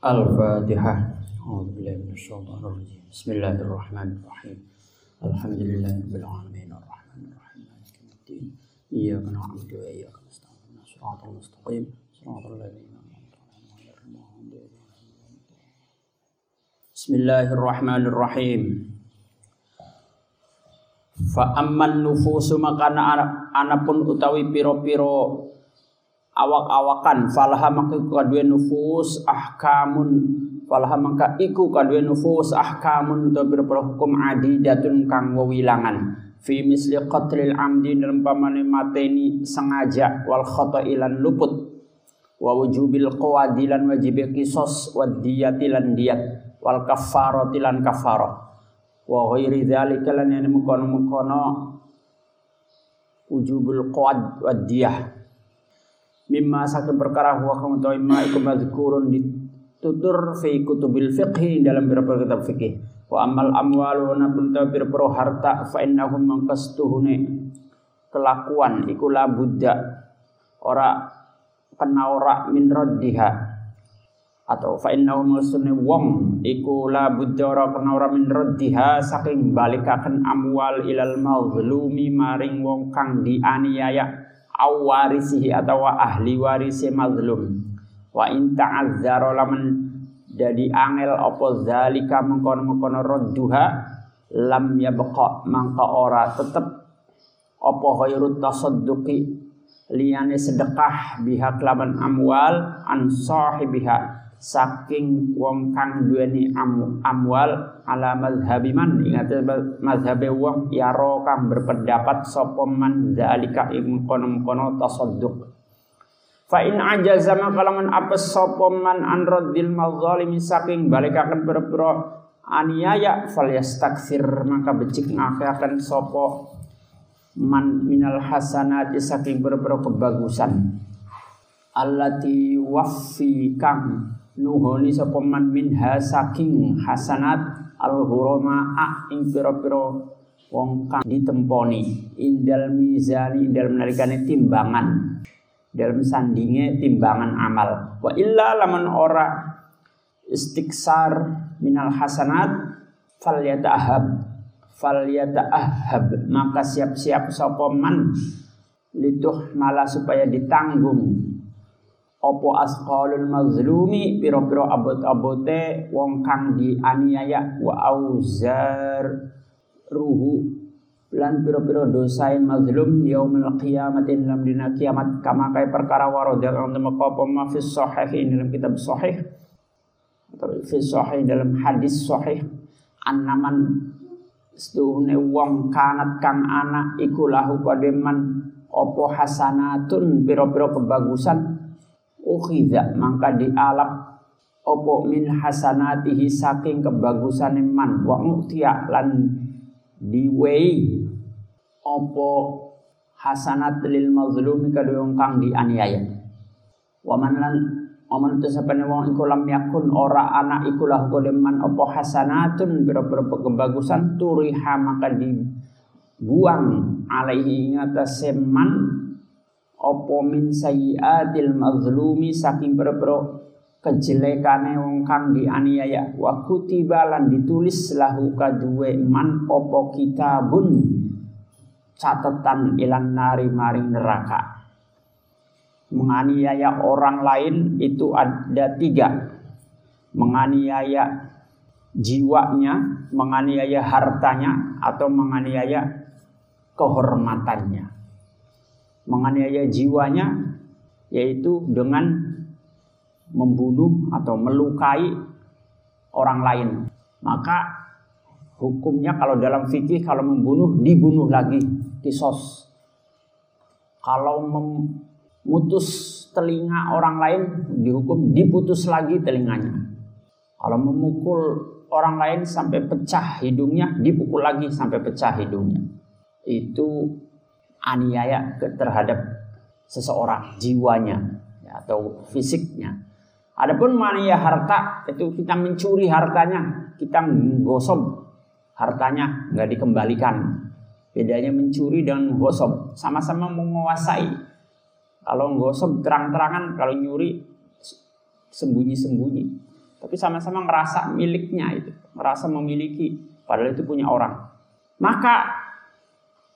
Al-Fatihah. Bismillahirrahmanirrahim. Alhamdulillah rabbil alamin arrahmanir rahim maliki yaumiddin. Iyyaka na'budu wa iyyaka nasta'in. Shiratal mustaqim, shiratal ladzina an'amta 'alaihim Bismillahirrahmanirrahim. Fa amman nufusu maka ana pun utawi piro-piro awak-awakan falaha maka kadue nufus ahkamun. Falaha maka iku kadue nufus ahkamun utawi piro-piro hukum adidatun kang wewilangan. Fi misli qatlil amdi dalam pamane mateni sengaja wal ilan luput. Wa wujubil qawadilan wajib kisos wa diyatilan diyat wal kafaratilan kafarah. Wa ghairi dzalika lan yang mengkono-mengkono ujubul qad wa diyah mimma saking perkara huwa kang utawi ma iku madzkurun ditutur fi kutubil fiqhi dalam beberapa kitab fikih wa amal amwalu na punta beberapa harta fa innahum mangkastuhune. Kelakuan iku la buddha ora kena ora min raddiha. Atau fa innahu musune wong iku la budda ora kena ora min raddiha saking balikaken amwal ilal mazlumi maring wong kang dianiaya aw warisihi atau ahli warisi mazlum. Wa in ta'azzara laman jadi angel apa zalika mengkono-mengkono radduha lam yabqa mangka ora tetep apa khairut tasadduqi liyane sedekah biha kelaban amwal an sahibiha saking wong kang duweni am, amwal ala mazhabi man. Ingat mazhabe wong yaro kang berpendapat sapa man zalika ing kono-kono tasadduq. Fa in ajaza kalaman apes sapa man an raddil mazalimi saking balikaken pira-pira aniaya falyastaksir maka becik ngakaken sapa man minal hasanati saking pira-pira kebagusan. Allati waffi kang nuhoni sapa man minha saking hasanat al hurama ing pira-pira wong kang ditemponi. Indal mizani dalam nalikane timbangan. Dalam sandinge timbangan amal. Wa illa laman ora istiksar minal hasanat fal yata'ahab. Fal yata'ahab. Maka siap-siap sapa man lituh malah supaya ditanggung opo asqalul mazlumi piro-piro abot-abote wong kang dianiaya wa auzar ruhu lan piro-piro dosa mazlum yaumil qiyamati dalam dina kiamat. Kama kai perkara waroda kang temeka apa ma fi sahih dalam kitab sahih. Atau fi sahih dalam hadis sahih. Annaman setuhune wong kanat kang anak iku lahu kademan opo hasanatun piro-piro kebagusan ukhidha maka dialap opo min hasanatihi saking kebagusan man. Wa mu'tiya lan diwei opo hasanat lil mazlumi kadhe wong kang dianiaya. Wa man lan Oman itu sapane wong iku lam yakun ora anak iku lah kodeman opo hasanatun biro-biro kebagusan turiha maka dibuang alaihi ngatas seman opo min sayyiatil mazlumi saking boro kejelekane wong kang dianiaya. Wa kutiba lan ditulis lahu kaduwe man opo kitabun. Catatan ilan nari maring neraka. Menganiaya orang lain itu ada tiga. Menganiaya jiwanya menganiaya hartanya atau menganiaya kehormatannya menganiaya jiwanya yaitu dengan membunuh atau melukai orang lain. Maka hukumnya kalau dalam fikih kalau membunuh dibunuh lagi kisos. Kalau memutus telinga orang lain dihukum diputus lagi telinganya. Kalau memukul orang lain sampai pecah hidungnya dipukul lagi sampai pecah hidungnya. Itu aniaya terhadap seseorang jiwanya ya, atau fisiknya. Adapun mania harta itu kita mencuri hartanya, kita menggosok hartanya nggak dikembalikan. Bedanya mencuri dan menggosok sama-sama menguasai. Kalau menggosok terang-terangan, kalau nyuri sembunyi-sembunyi. Tapi sama-sama ngerasa miliknya itu, ngerasa memiliki, padahal itu punya orang. Maka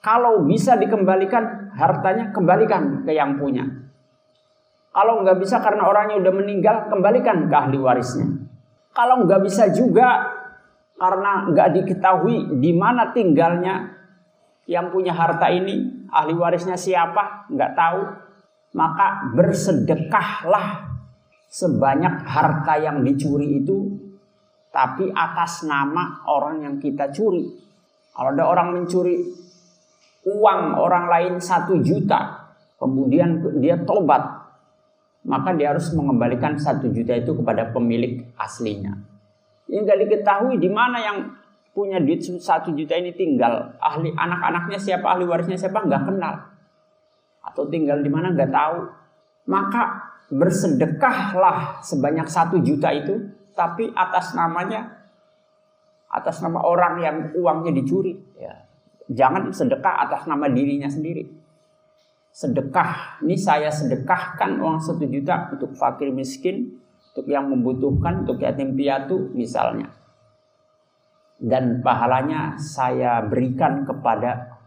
kalau bisa dikembalikan hartanya, kembalikan ke yang punya. Kalau nggak bisa karena orangnya udah meninggal, kembalikan ke ahli warisnya. Kalau nggak bisa juga karena nggak diketahui di mana tinggalnya yang punya harta ini, ahli warisnya siapa, nggak tahu, maka bersedekahlah sebanyak harta yang dicuri itu tapi atas nama orang yang kita curi. Kalau ada orang mencuri uang orang lain satu juta, kemudian dia tobat, maka dia harus mengembalikan satu juta itu kepada pemilik aslinya. Ini diketahui di mana yang punya duit satu juta ini tinggal ahli anak-anaknya siapa ahli warisnya siapa nggak kenal atau tinggal di mana nggak tahu maka bersedekahlah sebanyak satu juta itu, tapi atas namanya, atas nama orang yang uangnya dicuri. Ya. Jangan sedekah atas nama dirinya sendiri. Sedekah, ini saya sedekahkan uang satu juta untuk fakir miskin, untuk yang membutuhkan, untuk yatim piatu misalnya. Dan pahalanya saya berikan kepada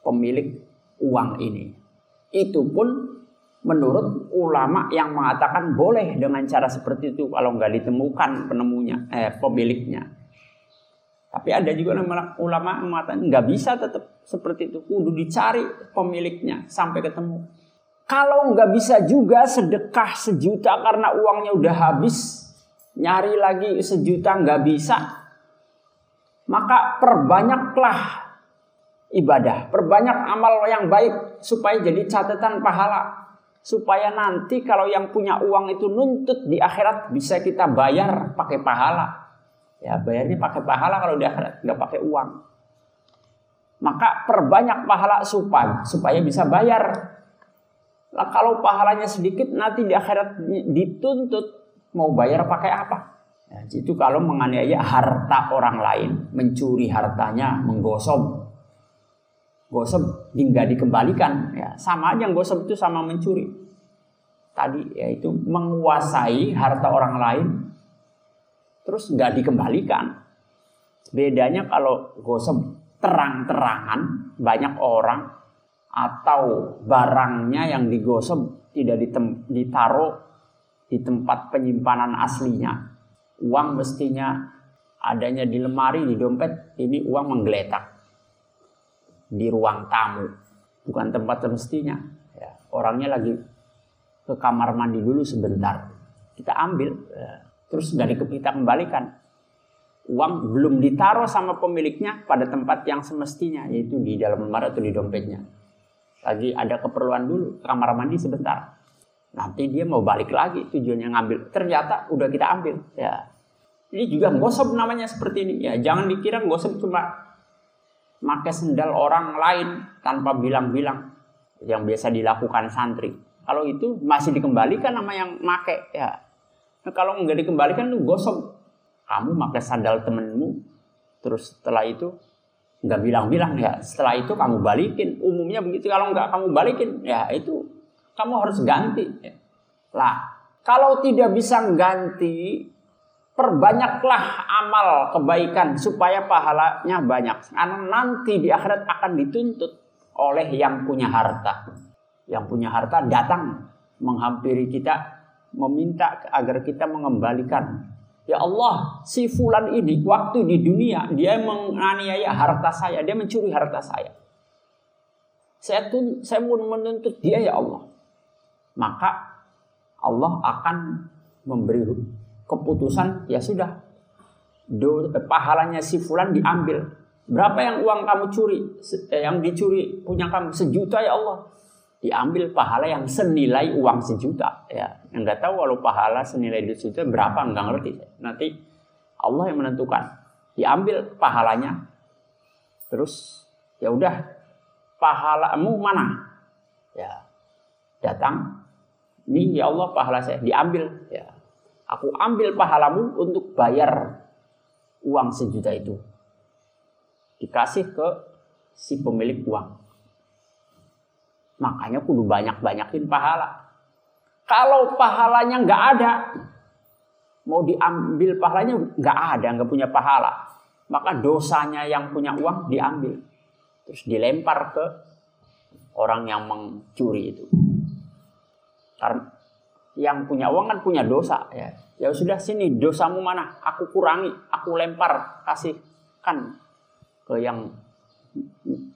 pemilik uang ini. Itu pun menurut ulama yang mengatakan boleh dengan cara seperti itu kalau nggak ditemukan penemunya eh pemiliknya tapi ada juga ulama mengatakan nggak bisa tetap seperti itu. Kudu dicari pemiliknya sampai ketemu. Kalau nggak bisa juga sedekah sejuta karena uangnya udah habis nyari lagi sejuta nggak bisa maka perbanyaklah ibadah perbanyak amal yang baik supaya jadi catatan pahala. Supaya nanti kalau yang punya uang itu nuntut di akhirat bisa kita bayar pakai pahala. Ya bayarnya pakai pahala kalau di akhirat nggak pakai uang. Maka perbanyak pahala supaya supaya bisa bayar. Nah, kalau pahalanya sedikit nanti di akhirat dituntut mau bayar pakai apa? Ya, itu kalau menganiaya harta orang lain, mencuri hartanya, menggosok gosip hingga dikembalikan ya sama aja gosip itu sama mencuri tadi yaitu menguasai harta orang lain terus nggak dikembalikan. Bedanya kalau gosip terang-terangan banyak orang atau barangnya yang digosip tidak ditaruh di tempat penyimpanan aslinya. Uang mestinya adanya di lemari di dompet ini uang menggeletak di ruang tamu, bukan tempat semestinya. Ya, orangnya lagi ke kamar mandi dulu sebentar, kita ambil, ya, terus dari kita kembalikan. Uang belum ditaruh sama pemiliknya pada tempat yang semestinya, yaitu di dalam lemari atau di dompetnya. Lagi ada keperluan dulu, kamar mandi sebentar. Nanti dia mau balik lagi tujuannya ngambil. Ternyata udah kita ambil. Ya, ini juga gosip namanya seperti ini. Ya, jangan dikira gosip cuma pakai sendal orang lain tanpa bilang-bilang yang biasa dilakukan santri. Kalau itu masih dikembalikan sama yang make ya. Nah, kalau nggak dikembalikan tuh gosok. Kamu pakai sandal temenmu, terus setelah itu nggak bilang-bilang ya. Setelah itu kamu balikin. Umumnya begitu. Kalau nggak kamu balikin, ya itu kamu harus ganti. Ya. Lah, kalau tidak bisa ganti, perbanyaklah amal kebaikan supaya pahalanya banyak. Karena nanti di akhirat akan dituntut oleh yang punya harta. Yang punya harta datang menghampiri kita meminta agar kita mengembalikan. Ya Allah, si fulan ini waktu di dunia dia menganiaya harta saya, dia mencuri harta saya. Saya tun, saya mau menuntut dia ya Allah. Maka Allah akan memberi keputusan ya sudah do, eh, pahalanya si fulan diambil berapa yang uang kamu curi eh, yang dicuri punya kamu sejuta ya Allah diambil pahala yang senilai uang sejuta ya. Nggak tahu kalau pahala senilai sejuta berapa nggak ngerti nanti Allah yang menentukan. Diambil pahalanya terus ya udah pahalamu mana? Ya datang ini ya Allah pahala saya diambil. Ya Aku ambil pahalamu untuk bayar uang sejuta itu. Dikasih ke si pemilik uang. Makanya kudu banyak-banyakin pahala. Kalau pahalanya nggak ada, mau diambil pahalanya nggak ada, nggak punya pahala. Maka dosanya yang punya uang diambil. Terus dilempar ke orang yang mencuri itu. Karena yang punya uang kan punya dosa ya. Ya sudah sini dosamu mana? Aku kurangi, aku lempar, kasihkan ke yang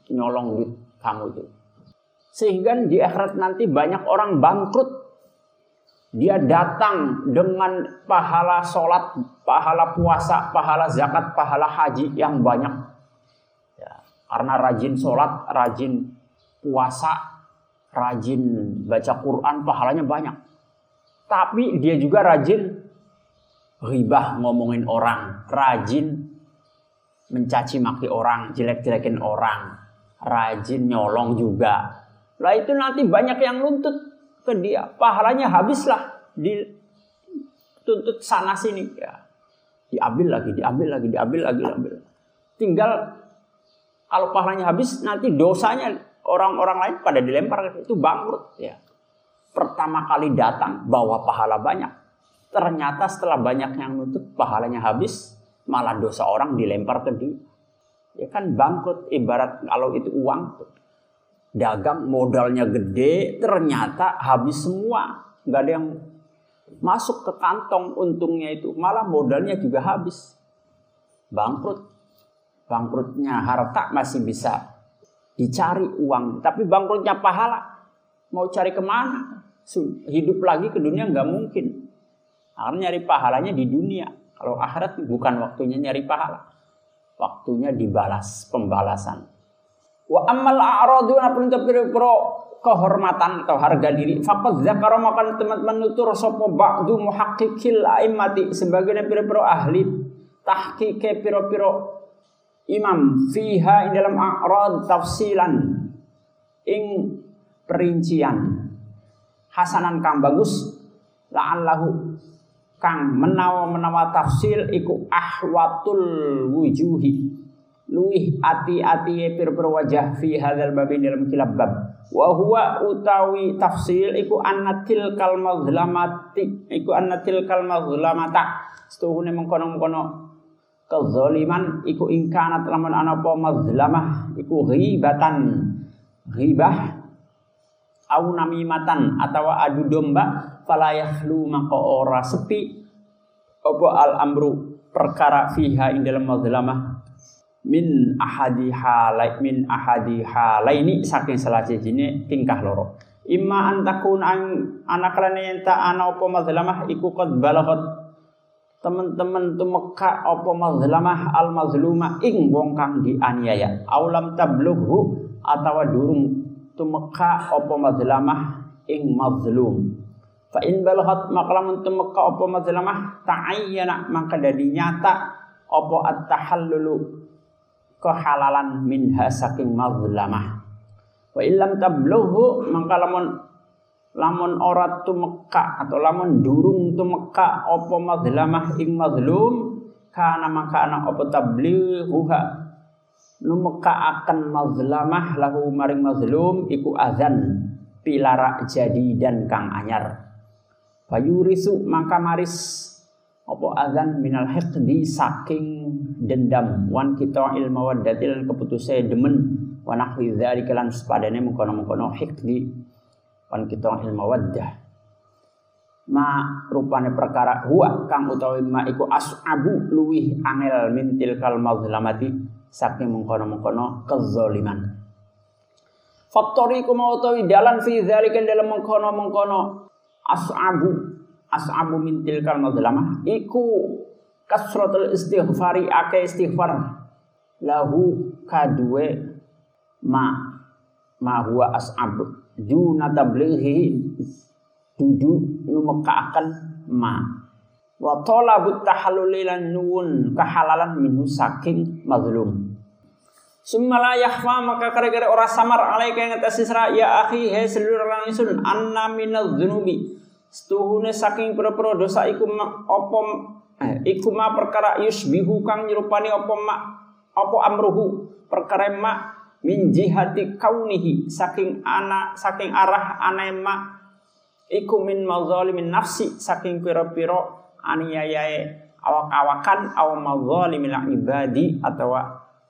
nyolong duit kamu itu. Sehingga di akhirat nanti banyak orang bangkrut dia datang dengan pahala sholat, pahala puasa, pahala zakat, pahala haji yang banyak. Ya, karena rajin sholat, rajin puasa, rajin baca Quran, pahalanya banyak. Tapi dia juga rajin ribah ngomongin orang, rajin mencaci maki orang, jelek-jelekin orang, rajin nyolong juga. Lah itu nanti banyak yang nuntut ke dia. Pahalanya habislah dituntut sana sini. Ya. Diambil lagi diambil lagi diambil lagi diambil. Tinggal kalau pahalanya habis nanti dosanya orang-orang lain pada dilempar itu bangkrut. Ya. Pertama kali datang bawa pahala banyak. Ternyata setelah banyak yang nutup pahalanya habis malah dosa orang dilempar ke dia. Ya kan bangkrut ibarat kalau itu uang dagang modalnya gede ternyata habis semua. Nggak ada yang masuk ke kantong untungnya itu. Malah modalnya juga habis. Bangkrut. Bangkrutnya harta masih bisa dicari uang. Tapi bangkrutnya pahala. Mau cari ke mana? Hidup lagi ke dunia nggak mungkin. Karena nyari pahalanya di dunia. Kalau akhirat bukan waktunya nyari pahala. Waktunya dibalas pembalasan Wa amal a'raduna pun pro kehormatan atau harga diri. Faqad zakara makan teman-teman nutur sapa ba'du muhaqqiqil a'immati sebagian pira-pira ahli tahqiq pira-pira imam fiha ing dalam a'rad tafsilan ing perincian hasanan kang bagus la'allahu kang menawa menawa tafsil iku ahwatul wujuhi luih ati-ati pir-pir wajah fi hadzal bab dalam kilab bab. Wa huwa utawi tafsil iku annatil kal mazlamati iku annatil kal mazlamata. Setuhune mengkono-mengkono kezaliman iku ingkanat lamun ana apa mazlamah iku ghibatan. Ghibah au namimatan atau adu domba fala yahlu maka ora sepi. Apa al amru perkara fiha ing dalam mazlamah min ahadi halai min ahadi halaini saking salah sijine tingkah loro. Imma antakun an anak lane ta ana apa mazlamah iku qad balagat teman-teman tumeka apa mazlamah al mazluma ing wong kang dianiaya. Aulam tablughu atawa durung tumeka apa mazlamah ing mazlum. Fa in balagat maqlamun tumeka apa mazlamah ta'ayyana maka dadi nyata apa at-tahallulu kehalalan minha saking mazlamah. Wa illam tablughu mangka lamun lamun ora tumeka atau lamun durung tumeka apa mazlamah ing mazlum kana maka ana apa tablighuha numeka akan mazlamah lahu maring mazlum iku azan pilara jadi dan kang anyar. Fayurisu maka maris apa azan minal hiqdi saking dendam. Wan kita ilmu wadatil keputusnya demen. Wa nahwi dzalika lan sepadane mengkono-mengkono hiqdi. Wan kita ilmu wadah ma rupane perkara huwa kang utawi ma iku asabu luwih angel min tilkal mazlamati saking mengkono-mengkono kezaliman. Faktori kuma utawi dalan fi dzalika dalam mengkono-mengkono asabu as'abu min tilkal mazlamah iku kasratul istighfari ake istighfar. Lahu kadue ma ma huwa as'ab duna tablighi dudu numekaaken ma. Wa talabut tahallulilan nuwun kehalalan minhu saking mazlum. Summa la yakhfa maka kare-kare ora samar alaika yang atas isra ya akhi he seluruh orang isun anna minadz Setuhune saking pira-pira dosa iku apa eh, iku ma perkara yusbihu kang nyerupani apa ma apa amruhu. Perkara ma min jihati kaunihi saking ana saking arah ana ma iku min mazalimin nafsi saking pira-pira aniaya awak-awakan aw madzalimil ibadi atau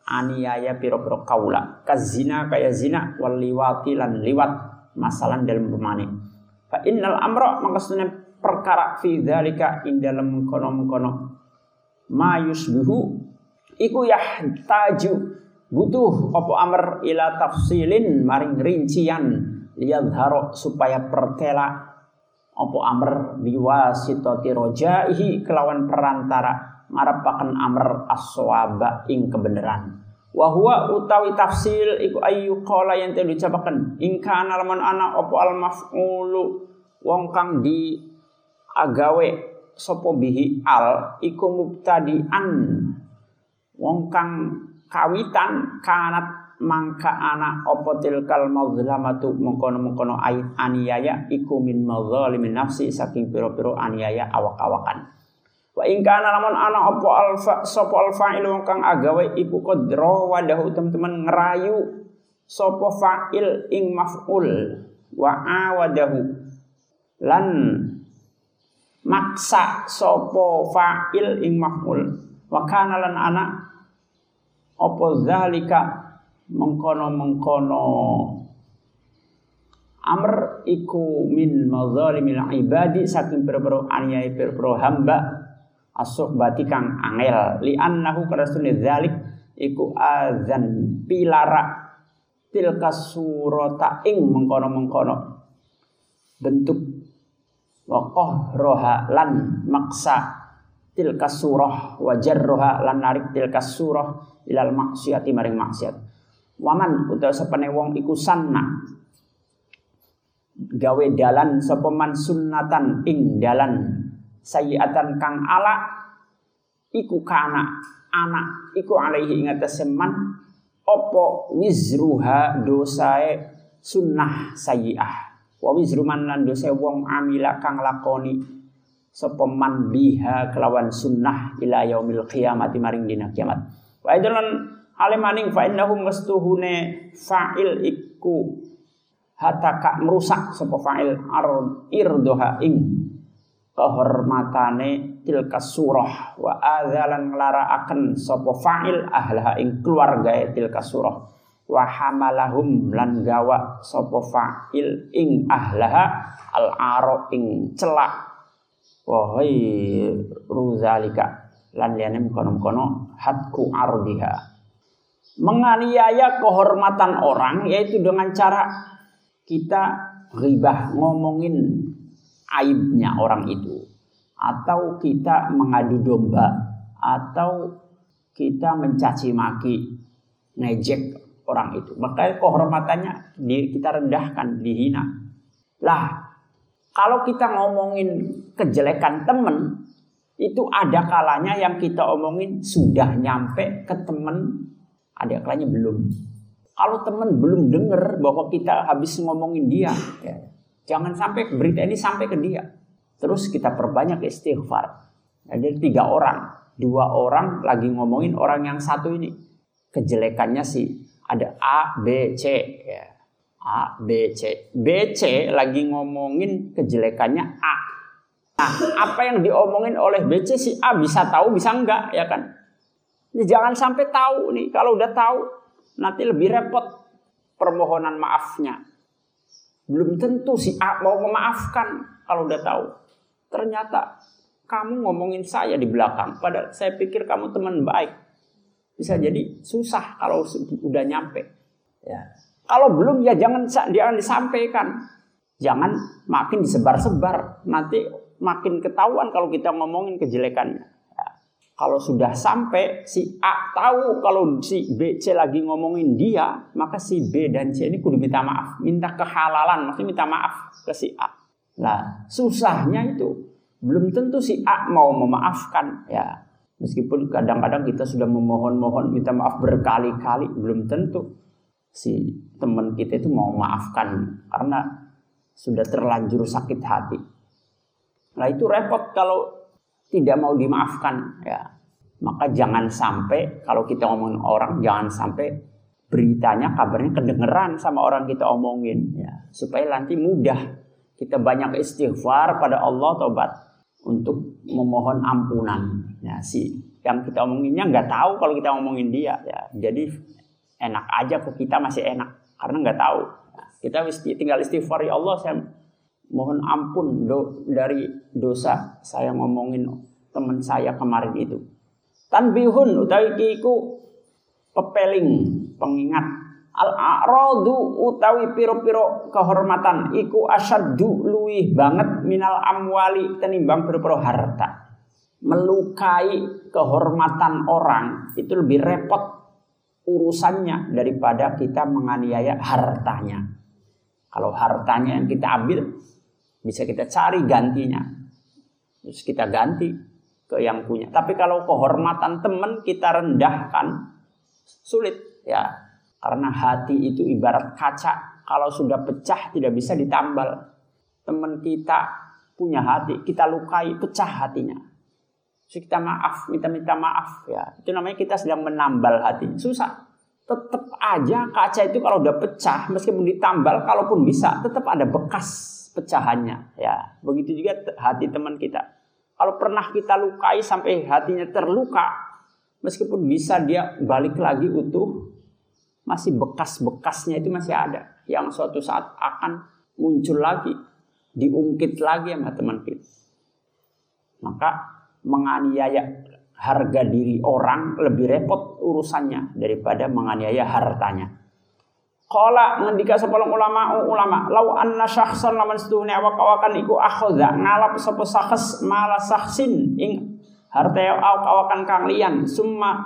aniaya piro-piro kaula. Kazina kaya zina wal liwati lan liwat masalah dalam rumani fa innal amra maksudnya perkara fi dzalika ing dalam kono-kono ma yusbihu iku yahtaju butuh apa amr ila tafsilin maring rincian liyadharo supaya pertela apa amr biwasitati rojaihi kelawan perantara ngarepaken amr aswaba ing kebenaran wa huwa utawi tafsil iku ayu qala yang tadi diucapaken ing kana lamun ana apa al maf'ulu wong kang di agawe sapa bihi al iku mubtadi'an. Wong kang kawitan kanat mangka ana apa tilkal madzlamatu mengkono-mengkono aniaya iku min madzalimin nafsi saking piro-piro aniaya awak-awakan Wa in kana lamun ana apa alfa sapa alfa'il wong kang agawe iku qadra wadahu teman-teman ngerayu sapa fa'il ing maf'ul. Wa awadahu. Lan maksa sapa fa'il ing maf'ul. Wa kana lan ana apa zalika mengkono-mengkono amr iku min mazalimil ibadi saking pira-pira aniaya pira hamba asuk bati kang angel. Li annahu karasune dzalik iku azan pilara. Tilka surata ing mengkono-mengkono. Bentuk waqah roha lan maksa tilka surah wajar roha lan narik tilka surah ilal maksiati maring maksiat. Waman utawa sepene wong iku sanna. Gawe dalan sapa man sunnatan ing dalan sayiatan kang ala iku kana anak iku alaihi ingat seman opo wizruha dosae sunnah sayiah wa wizruman lan dosa wong amila kang lakoni sapa man biha kelawan sunnah ila yaumil qiyamati maring dina kiamat. Wa idlan alemaning fa innahum mastuhune fa'il iku hataka merusak sapa fa'il ar irdoha ing kehormatane tilka surah. Wa adzalan nglarakaken sapa fa'il ahlaha ing keluarga tilka surah. Wa hamalahum lan gawa sapa fa'il ing ahlaha al aro ing celak. Wa ruzalika lan liyane kono-kono hatku ardiha. Menganiaya kehormatan orang yaitu dengan cara kita ribah ngomongin aibnya orang itu. Atau kita mengadu domba atau kita mencaci maki ngejek orang itu. Maka kehormatannya kita rendahkan dihina. Lah kalau kita ngomongin kejelekan temen itu ada kalanya yang kita omongin sudah nyampe ke temen ada kalanya belum. Kalau temen belum dengar bahwa kita habis ngomongin dia ya, Jangan sampai berita ini sampai ke dia. Terus kita perbanyak istighfar. Jadi tiga orang, dua orang lagi ngomongin orang yang satu ini kejelekannya sih ada A, B, C ya. A, B, C. B, C lagi ngomongin kejelekannya A. Nah, apa yang diomongin oleh B, C si A bisa tahu, bisa enggak, ya kan? Ini jangan sampai tahu nih. Kalau udah tahu, nanti lebih repot permohonan maafnya. Belum tentu si A mau memaafkan kalau udah tahu. Ternyata kamu ngomongin saya di belakang. Padahal saya pikir kamu teman baik. Bisa jadi susah kalau udah nyampe. Ya. Kalau belum ya jangan jangan disampaikan. Jangan makin disebar-sebar. Nanti makin ketahuan kalau kita ngomongin kejelekannya. Kalau sudah sampai si A tahu kalau si B, C lagi ngomongin dia, maka si B dan C ini kudu minta maaf, minta kehalalan, maksudnya minta maaf ke si A. Nah, susahnya itu belum tentu si A mau memaafkan ya. Meskipun kadang-kadang kita sudah memohon-mohon minta maaf berkali-kali, belum tentu si teman kita itu mau maafkan karena sudah terlanjur sakit hati. Nah itu repot kalau tidak mau dimaafkan ya maka jangan sampai kalau kita ngomongin orang jangan sampai beritanya kabarnya kedengeran sama orang kita omongin ya supaya nanti mudah kita banyak istighfar pada Allah tobat untuk memohon ampunan. Ya, si yang kita omonginnya nggak tahu kalau kita ngomongin dia ya. Jadi enak aja ke kita masih enak karena nggak tahu. Kita tinggal istighfar ya Allah saya mohon ampun do, dari dosa saya ngomongin teman saya kemarin itu. Tanbihun utawi iku pepeling pengingat al a'radu utawi piro-piro kehormatan iku asyaddu luwih banget minal amwali tenimbang piro-piro harta. Melukai kehormatan orang itu lebih repot urusannya daripada kita menganiaya hartanya. Kalau hartanya yang kita ambil, bisa kita cari gantinya. Terus kita ganti ke yang punya. Tapi kalau kehormatan teman kita rendahkan, sulit ya. Karena hati itu ibarat kaca. Kalau sudah pecah tidak bisa ditambal. Teman kita punya hati, kita lukai, pecah hatinya. Terus kita maaf, minta-minta maaf ya. Itu namanya kita sedang menambal hati. Susah tetap aja kaca itu kalau udah pecah meskipun ditambal kalaupun bisa tetap ada bekas pecahannya. Ya begitu juga hati teman kita. Kalau pernah kita lukai sampai hatinya terluka meskipun bisa dia balik lagi utuh masih bekas-bekasnya itu masih ada. Yang suatu saat akan muncul lagi diungkit lagi sama teman kita. Maka menganiaya harga diri orang lebih repot urusannya daripada menganiaya hartanya. Kala ngendika sepuluh ulama ulama lau anna syakhsan laman setuhni awak awakan iku akhudha ngalap sapa sakhs mala sakhsin ing harta awak awakan kang liyan summa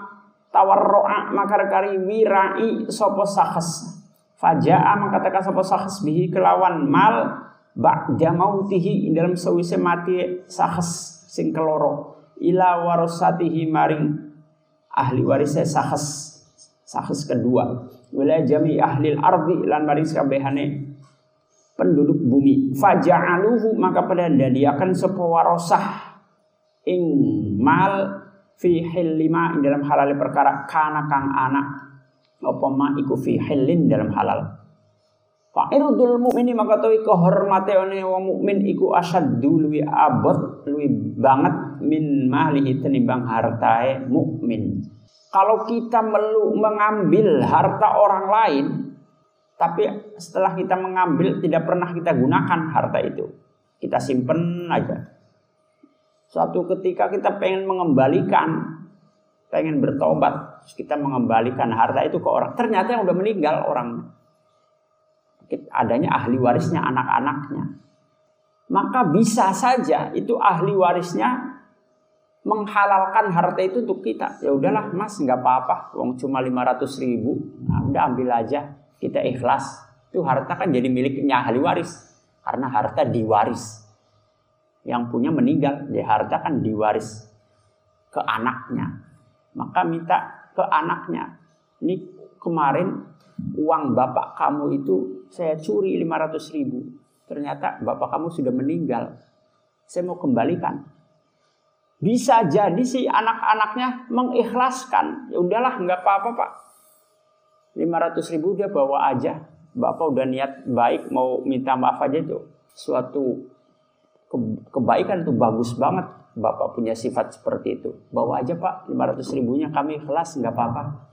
tawarro'a makar kari wirai sapa sakhs. Faja'a mengatakan sapa sakhs bihi kelawan mal ba'da mautihi dalam sewise mati sakhs sing keloro. Ila warasatihi maring ahli warisnya sahas sahas kedua wilayah jami ahli ardi lan maring sakabehane penduduk bumi. Faja'aluhu maka pada dadiakan sapa warasah ing mal fi lima dalam halal perkara. Kana kang anak apa ma iku fi hilin dalam halal. Fa'irdul mukmini maka tawi kehormatane wong mukmin iku asyaddu luwi abot luwi banget min mahlihi tenimbang hartae mukmin. Kalau kita melu mengambil harta orang lain tapi setelah kita mengambil tidak pernah kita gunakan harta itu. Kita simpen aja. Suatu ketika kita pengen mengembalikan pengen bertobat, kita mengembalikan harta itu ke orang. Ternyata yang udah meninggal orang adanya ahli warisnya anak-anaknya. Maka bisa saja itu ahli warisnya menghalalkan harta itu untuk kita. Ya udahlah mas nggak apa-apa, uang cuma 500 ribu, nah, udah ambil aja, kita ikhlas. Itu harta kan jadi miliknya ahli waris, karena harta diwaris. Yang punya meninggal, ya harta kan diwaris ke anaknya. Maka minta ke anaknya. Ini kemarin uang bapak kamu itu saya curi 500 ribu. Ternyata bapak kamu sudah meninggal. Saya mau kembalikan. Bisa jadi si anak-anaknya mengikhlaskan. Ya udahlah nggak apa-apa pak. 500 ribu dia bawa aja. Bapak udah niat baik mau minta maaf aja itu. Suatu kebaikan itu bagus banget. Bapak punya sifat seperti itu. Bawa aja pak 500 ribunya kami ikhlas nggak apa-apa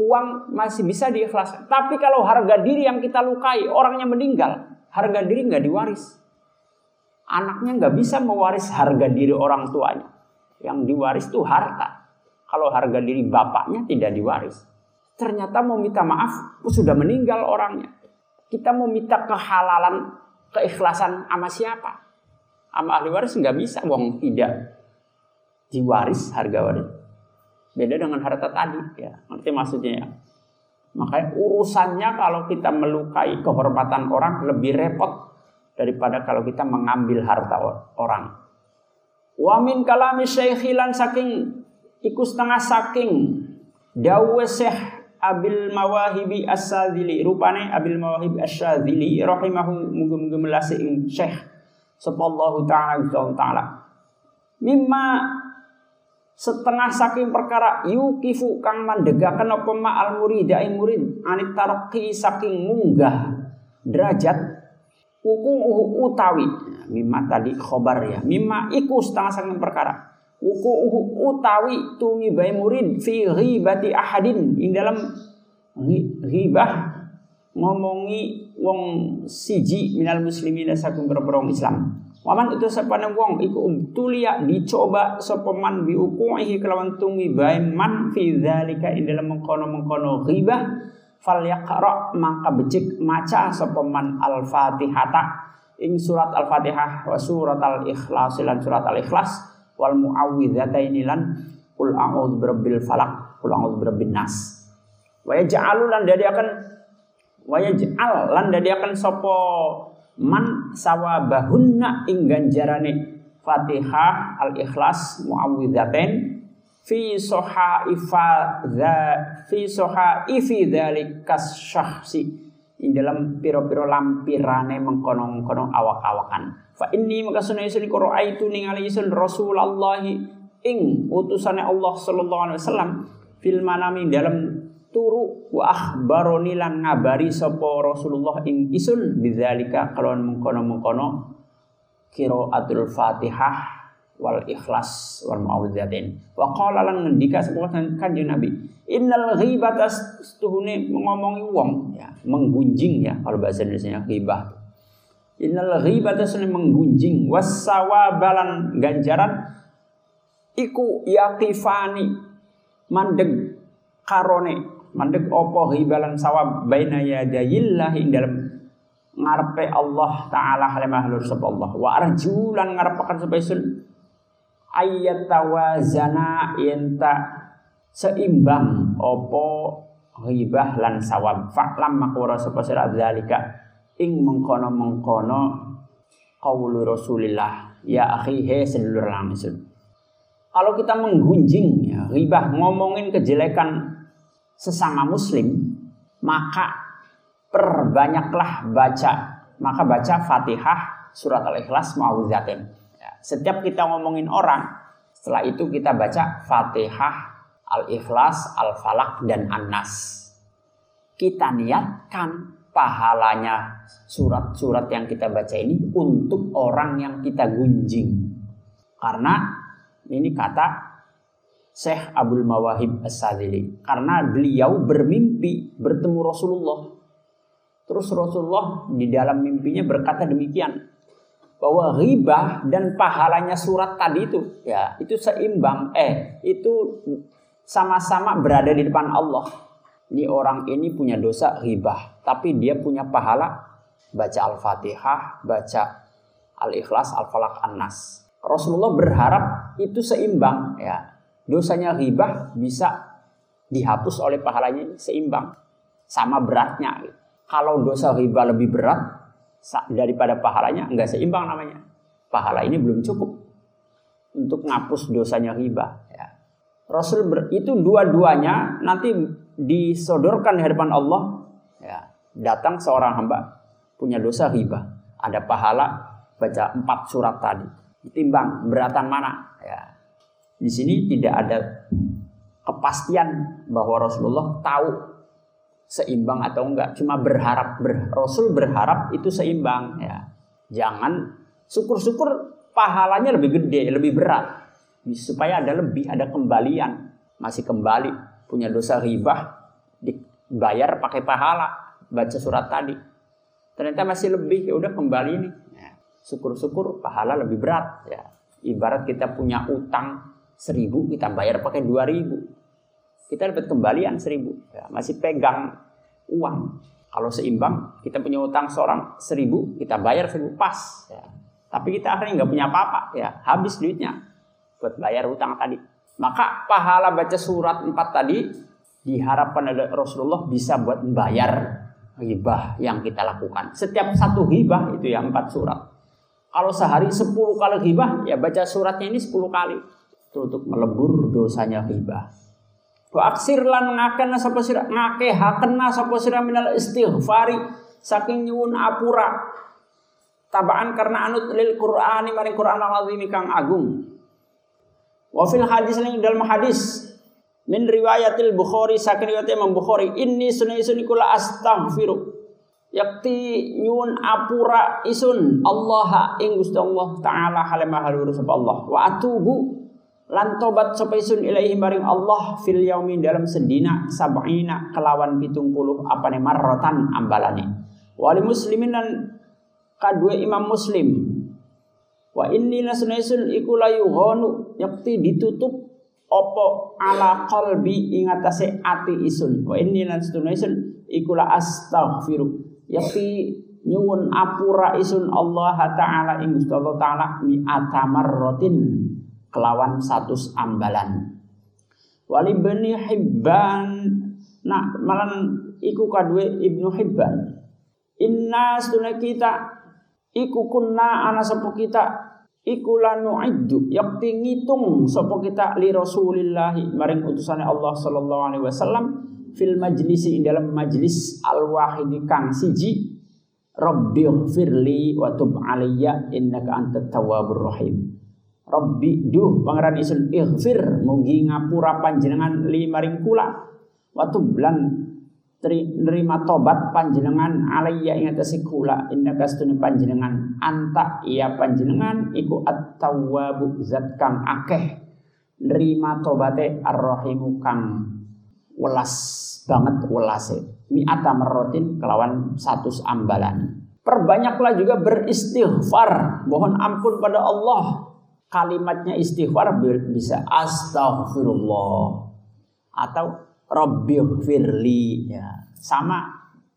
uang masih bisa diikhlaskan. Tapi kalau harga diri yang kita lukai, orangnya meninggal, harga diri nggak diwaris. Anaknya nggak bisa mewaris harga diri orang tuanya. Yang diwaris itu harta. Kalau harga diri bapaknya tidak diwaris. Ternyata mau minta maaf, sudah meninggal orangnya. Kita mau minta kehalalan, keikhlasan sama siapa? Sama ahli waris nggak bisa, wong tidak diwaris harga waris. Beda dengan harta tadi, ya. Ngerti maksudnya ya? Makanya urusannya kalau kita melukai kehormatan orang lebih repot daripada kalau kita mengambil harta orang. Wamin kalami syekhilan saking iku setengah saking dawe syekh Abil Mawahibi As-Sadzili rupane Abil Mawahibi As-Sadzili rahimahu muga-muga melase ing syekh sallallahu taala taala mimma setengah saking perkara yukifu kang mandegaken apa ma al murida ing murid anit tarqi saking munggah derajat Uku utawi mimma tadi khobar ya. Mimma iku setengah saking perkara. Uku utawi tumi bayi murid fi ghibati ahadin ing dalam ghibah ngomongi wong siji minal muslimin saking berperang Islam. Waman itu sepana wong iku tulia dicoba sopeman bi ukuhi kelawan tumi bayi man fi dzalika ing dalam mengkono-mengkono ghibah fal yaqra maka becik maca sapa man al fatihata ing surat al fatihah wa surat al ikhlas lan surat al ikhlas wal muawwidzataini lan qul a'udzu birabbil falaq qul a'udzu birabbin nas. Wa yaj'alu lan akan wa yaj'al lan akan sapa man sawabahunna ing ganjarane Fatihah, Al-Ikhlas, Muawwidzatain fi soha ifa fi soha ifi kas syahsi in dalam piro-piro lampirane mengkonong-konong awak-awakan. Fa inni maka sunai isun ko itu ningali isun Rasulullah ing utusane Allah sallallahu alaihi wasallam fil manami dalam turu wa akhbaroni lan ngabari sapa Rasulullah ing isun. Bidzalika kalon mengkono-mengkono qiraatul Fatihah wal ikhlas wal mau'izatin. Wa qala lan ngendika sapa kanjeng Nabi, innal ghibata tuhune ngomongi wong ya, menggunjing ya kalau bahasa Indonesia ghibah. Innal ghibata sunne menggunjing wasawabalan ganjaran iku yaqifani mandeg karone mandeg opo hibalan sawab baina yadayillah ing dalam ngarepe Allah taala halimah lur sapa Allah wa arjulan ngarepaken sapa ayat tawazana yenta seimbang opo ghibah lan sawab. Faklam makura sapa sira ing mengkono-mengkono qaulu Rasulillah. Ya akhi he sedulur langsung kalau kita menggunjing ya, ghibah ngomongin kejelekan sesama muslim maka perbanyaklah baca maka baca Fatihah surat Al-Ikhlas mau'izatin setiap kita ngomongin orang, setelah itu kita baca Fatihah, Al-Ikhlas, Al-Falaq, dan An-Nas. Kita niatkan pahalanya surat-surat yang kita baca ini untuk orang yang kita gunjing. Karena ini kata Syekh Abdul Mawahib As-Sadili. Karena beliau bermimpi bertemu Rasulullah. Terus Rasulullah di dalam mimpinya berkata demikian bahwa riba dan pahalanya surat tadi itu ya itu seimbang eh itu sama-sama berada di depan Allah. Ini orang ini punya dosa riba, tapi dia punya pahala baca Al-Fatihah, baca Al-Ikhlas, Al-Falaq, An-Nas. Rasulullah berharap itu seimbang ya. Dosanya riba bisa dihapus oleh pahalanya seimbang. Sama beratnya. Kalau dosa riba lebih berat, daripada pahalanya enggak seimbang namanya. Pahala ini belum cukup untuk ngapus dosanya riba. Ya. Rasul ber, itu dua-duanya nanti disodorkan di hadapan Allah. Ya. Datang seorang hamba punya dosa riba, ada pahala baca empat surat tadi. Ditimbang beratan mana? Ya. Di sini tidak ada kepastian bahwa Rasulullah tahu seimbang atau enggak. Cuma berharap ber, Rasul berharap itu seimbang ya. Jangan syukur-syukur pahalanya lebih gede lebih berat. Supaya ada lebih ada kembalian. Masih kembali punya dosa ribah dibayar pakai pahala baca surat tadi. Ternyata masih lebih ya udah kembali nih. Ya, syukur-syukur pahala lebih berat ya. Ibarat kita punya utang seribu kita bayar pakai dua ribu kita dapat kembalian seribu. Ya, masih pegang uang. Kalau seimbang kita punya utang seorang seribu kita bayar seribu pas. Ya. tapi kita akhirnya nggak punya apa-apa. Ya habis duitnya buat bayar utang tadi. Maka pahala baca surat empat tadi diharapkan oleh Rasulullah bisa buat membayar hibah yang kita lakukan. Setiap satu hibah itu ya empat surat. Kalau sehari sepuluh kali hibah ya baca suratnya ini sepuluh kali. Itu untuk melebur dosanya hibah Wa lan ngakena sapa sira ngake hakena sapa sira minal istighfari saking nyuwun apura. Tabaan karena anut lil Qur'ani maring Qur'an al-azim kang agung. Wa fil hadis ning dalam hadis min riwayatil Bukhari saking riwayat Imam Bukhari inni sunai kula astaghfiru. Yakti nyun apura isun. Allah ing Gusti Allah taala halema halur sapa Allah. Wa atubu lan tobat isun ilaihi maring Allah fil yaumi dalam sedina sab'ina kelawan pitung puluh apane marrotan ambalane. Wali muslimin dan kadua imam muslim. Wa inni lasunaisun iku layu ghonu yakti ditutup opo ala qalbi ingatase ati isun. Wa inni lasunaisun iku la astaghfiru yakti nyuwun apura isun Allah taala ing Allah taala mi atamarrotin kelawan satu ambalan. Wali bani hibban nah malan iku kadue ibnu hibban. Inna sunna kita iku kunna ana sapa kita iku lanu iddu yakti ngitung sapa kita li rasulillahi maring utusane Allah sallallahu alaihi wasallam fil majlisi dalam majlis al wahidi kang siji Rabbi firli wa tub alayya innaka antat tawwabur rahim Rabbi duh pangeran isun ighfir. Mugi ngapura panjenengan limaring kula wa tub lan nerima tobat panjenengan alayya ing atase kula. Innaka astune panjenengan. Anta iya panjenengan. Iku at-tawwabu zat kang akeh. Nerima tobate ar-rahimu kang welas banget welase. Mi'ata merotin kelawan satu ambalan. Perbanyaklah juga beristighfar. Mohon ampun pada Allah kalimatnya istighfar bisa astaghfirullah atau rabbighfirli ya. Sama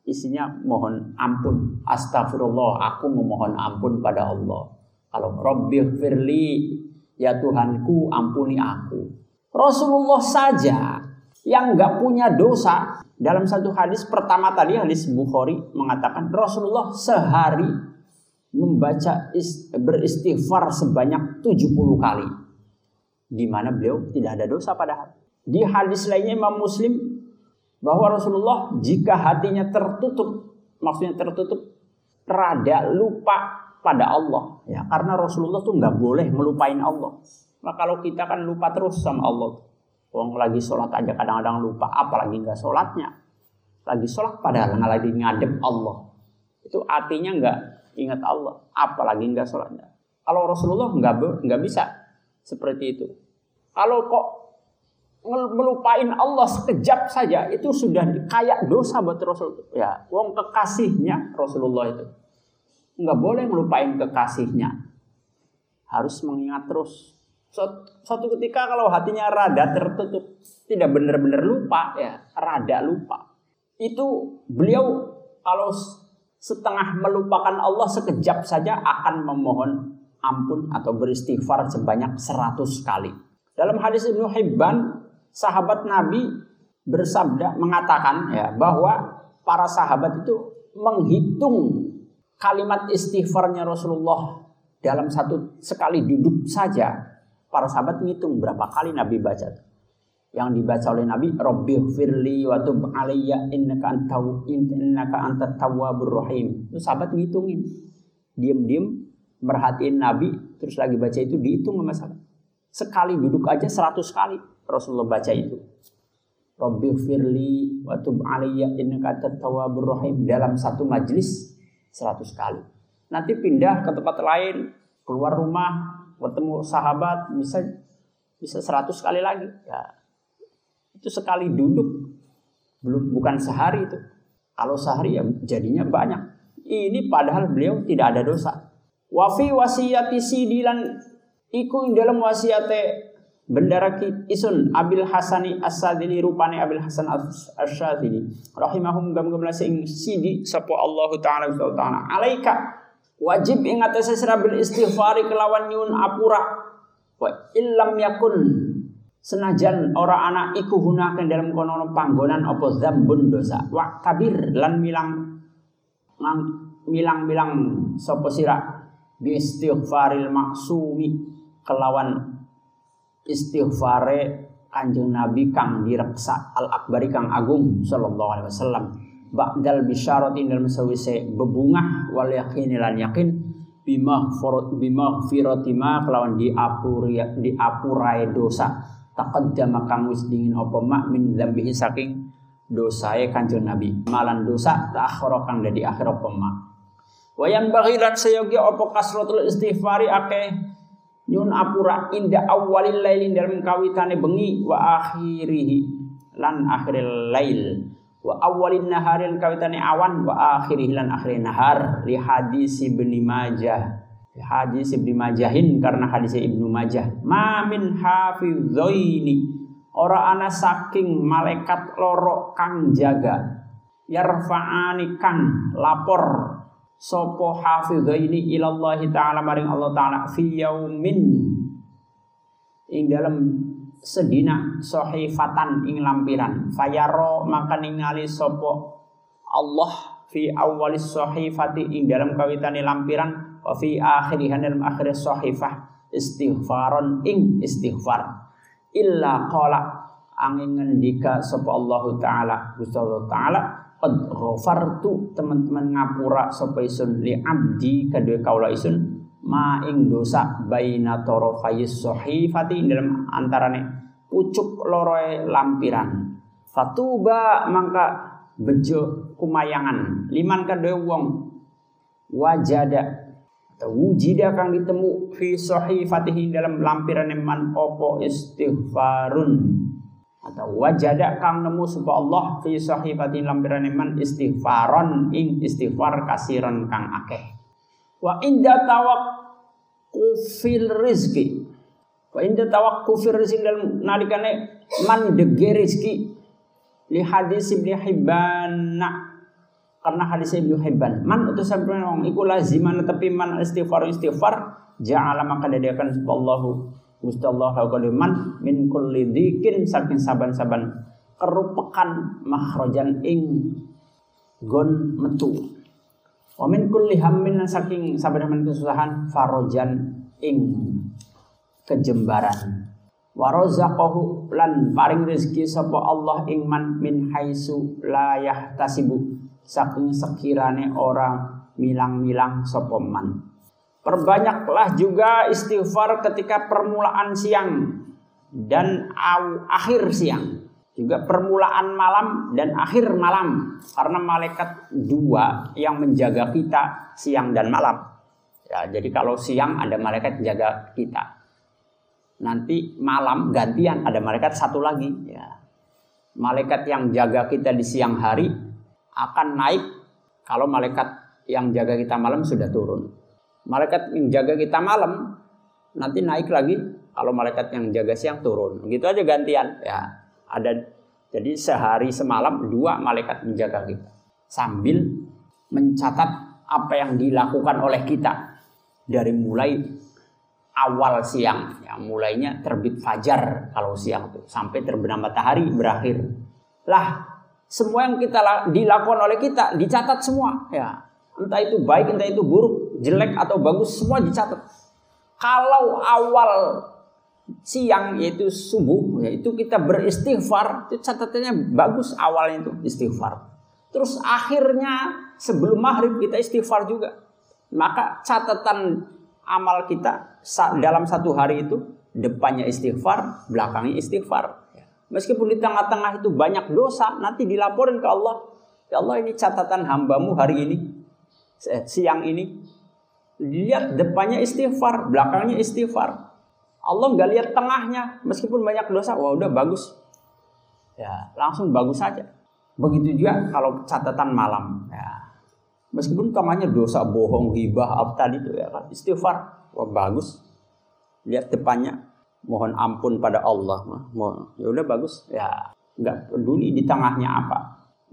isinya mohon ampun. Astagfirullah aku memohon ampun pada Allah. Kalau rabbighfirli ya Tuhanku ampuni aku. Rasulullah saja yang nggak punya dosa dalam satu hadis pertama tadi hadis Bukhari mengatakan Rasulullah sehari membaca beristighfar sebanyak 70 kali. Di mana beliau tidak ada dosa padahal. Di hadis lainnya Imam Muslim bahwa Rasulullah jika hatinya tertutup maksudnya tertutup terada lupa pada Allah. Ya karena Rasulullah tuh nggak boleh melupain Allah. Nah kalau kita kan lupa terus sama Allah. Wong lagi sholat aja kadang-kadang lupa, apalagi nggak sholatnya. Lagi sholat padahal nggak lagi ngadep Allah. Itu artinya nggak ingat Allah, apalagi nggak sholatnya. Kalau Rasulullah nggak nggak bisa seperti itu. Kalau kok melupain Allah sekejap saja itu sudah kayak dosa buat Rasul. Ya, wong kekasihnya Rasulullah itu nggak boleh melupain kekasihnya. Harus mengingat terus Suatu ketika kalau hatinya rada tertutup, tidak benar-benar lupa ya, rada lupa. Itu beliau kalau setengah melupakan Allah sekejap saja akan memohon ampun atau beristighfar sebanyak 100 kali. Dalam hadis Ibnu Hibban, sahabat Nabi bersabda mengatakan ya bahwa para sahabat itu menghitung kalimat istighfarnya Rasulullah dalam satu sekali duduk saja para sahabat ngitung berapa kali Nabi baca. Yang dibaca oleh Nabi, Rabbi firli wa tub alayya innaka antau innaka antat tawwabur rahim. Itu sahabat ngitungin. Diam-diam merhatiin Nabi terus lagi baca itu dihitung sama sahabat. Sekali duduk aja seratus kali Rasulullah baca itu. Rabbi firli wa tub alayya innaka antat tawwabur rahim dalam satu majlis seratus kali. Nanti pindah ke tempat lain, keluar rumah, bertemu sahabat bisa bisa seratus kali lagi ya itu sekali duduk. Belum bukan sehari itu. Kalau sehari ya jadinya banyak. Ini padahal beliau tidak ada dosa. Wafi wasiyati sidilan. Iku dalam wasiate bendara isun Abil Hasani As-Sadili rupane Abil Hasan As-Sadili rahimahum gam-gam sing sidi sapa Allah taala taala. Alaika wajib ing atase sira bil istighfari kelawan nyun apura. Wa illam yakun senajan ora ana iku hunaken dalam kono panggonan apa zambun dosa. Wa kabir lan milang milang-milang sapa sira? Bi istighfaril maksumi kelawan istighfare Kanjeng Nabi kang direksa al akbari kang agung sallallahu alaihi wasallam. Ba'dal bisyaratin dalam sawise bebungah wal yakin lan yakin bima forot bima firotima kelawan di apuri di apurai dosa taqaddama kang wis dingin apa mak min dzambihi saking dosa kanjeng Nabi. Malan dosa tak kang dari akhir pema wayan bagilan sayogi opo kasrotul istighfari ake nyun apura inda awalil lailin dalam kawitane bengi wa akhirihi lan akhiril lail. Wa awalin naharin kawitane awan wa akhirihi lan akhirin nahar li hadis ibni majah hadis ibni majahin karena hadis ibnu majah. Ma min hafidzaini ora ana saking malaikat loro kang jaga. Yarfa'ani kang lapor. Sopo hafidhaini ilallahi ta'ala maring Allah ta'ala fi yaumin. Ing dalam sedina sahifatan ing lampiran. Fayaro maka ningali sopo Allah fi awalis sahifati ing dalam kawitane lampiran wa fi akhirihan dalam akhir sahifah istighfaron ing istighfar. Illa qala angin ngendika sapa Allah taala Gusti Allah taala qad ghafartu teman-teman ngapura sapa isun li abdi kedua kaula isun ma ing dosa baina tarafayis sahifati dalam antarane pucuk loroe lampiran. Fatuba mangka bejo kumayangan. Liman kedua wong wajada wujida kang ditemu fi sahifatihi dalam lampiran man opo istighfarun. Atau wajada kang nemu supaya Allah fi sahifati lampiran iman istighfaron ing istighfar kasiran kang akeh. Wa inda tawaqqufil rizki. Wa inda tawaqqufil rizki dalam nalikane man dege rizki. Li hadis ibnu hibban karena hadis ibnu hibban man utus sampeyan wong iku laziman tapi man istighfar istighfar ja'ala maka dadiakan Allahu Gusti Allah man min kulli dzikin saking saban-saban kerupekan mahrojan ing gon metu. Wa min kulli hammin saking saban-saban kesusahan farojan ing kejembaran. Wa razaqahu lan paring rezeki sapa Allah ing man min haitsu la yahtasibu saking sekirane ora milang-milang sapa man. Perbanyaklah juga istighfar ketika permulaan siang dan akhir siang. Juga permulaan malam dan akhir malam. Karena malaikat dua yang menjaga kita siang dan malam. Ya, jadi kalau siang ada malaikat jaga kita. Nanti malam gantian ada malaikat satu lagi. Ya. Malaikat yang jaga kita di siang hari akan naik kalau malaikat yang jaga kita malam sudah turun. Malaikat yang jaga kita malam nanti naik lagi kalau malaikat yang jaga siang turun. Gitu aja gantian ya. Ada jadi sehari semalam dua malaikat menjaga kita sambil mencatat apa yang dilakukan oleh kita dari mulai awal siang yang mulainya terbit fajar kalau siang tuh sampai terbenam matahari berakhir lah semua yang kita dilakukan oleh kita dicatat semua ya entah itu baik entah itu buruk jelek atau bagus semua dicatat. Kalau awal siang yaitu subuh yaitu kita beristighfar itu catatannya bagus awalnya itu istighfar. Terus akhirnya sebelum maghrib kita istighfar juga. Maka catatan amal kita dalam satu hari itu depannya istighfar, belakangnya istighfar. Meskipun di tengah-tengah itu banyak dosa, nanti dilaporin ke Allah. Ya Allah ini catatan hambamu hari ini, eh, siang ini lihat depannya istighfar, belakangnya istighfar. Allah nggak lihat tengahnya, meskipun banyak dosa, wah udah bagus. Ya, langsung bagus saja. Begitu juga kalau catatan malam. Ya. Meskipun tengahnya dosa bohong, hibah, apa tadi itu ya kan, istighfar, wah bagus. Lihat depannya, mohon ampun pada Allah. Ya udah bagus, ya nggak peduli di tengahnya apa.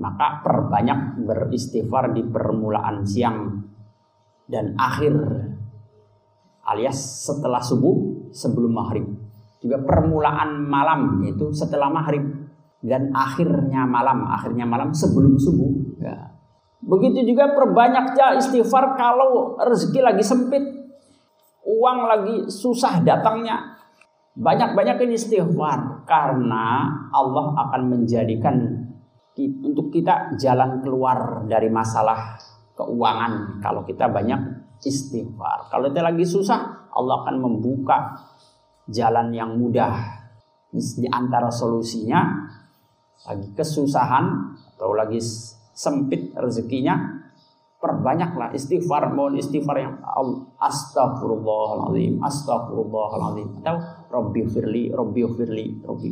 Maka perbanyak beristighfar di permulaan siang dan akhir alias setelah subuh sebelum maghrib juga permulaan malam yaitu setelah maghrib dan akhirnya malam akhirnya malam sebelum subuh ya. begitu juga perbanyaknya istighfar kalau rezeki lagi sempit uang lagi susah datangnya banyak-banyak ini istighfar karena Allah akan menjadikan untuk kita jalan keluar dari masalah keuangan kalau kita banyak istighfar. Kalau kita lagi susah, Allah akan membuka jalan yang mudah. Di antara solusinya lagi kesusahan atau lagi sempit rezekinya, perbanyaklah istighfar, mohon istighfar yang astagfirullahaladzim, astagfirullahaladzim atau Robbi firli, Robbi firli, Robbi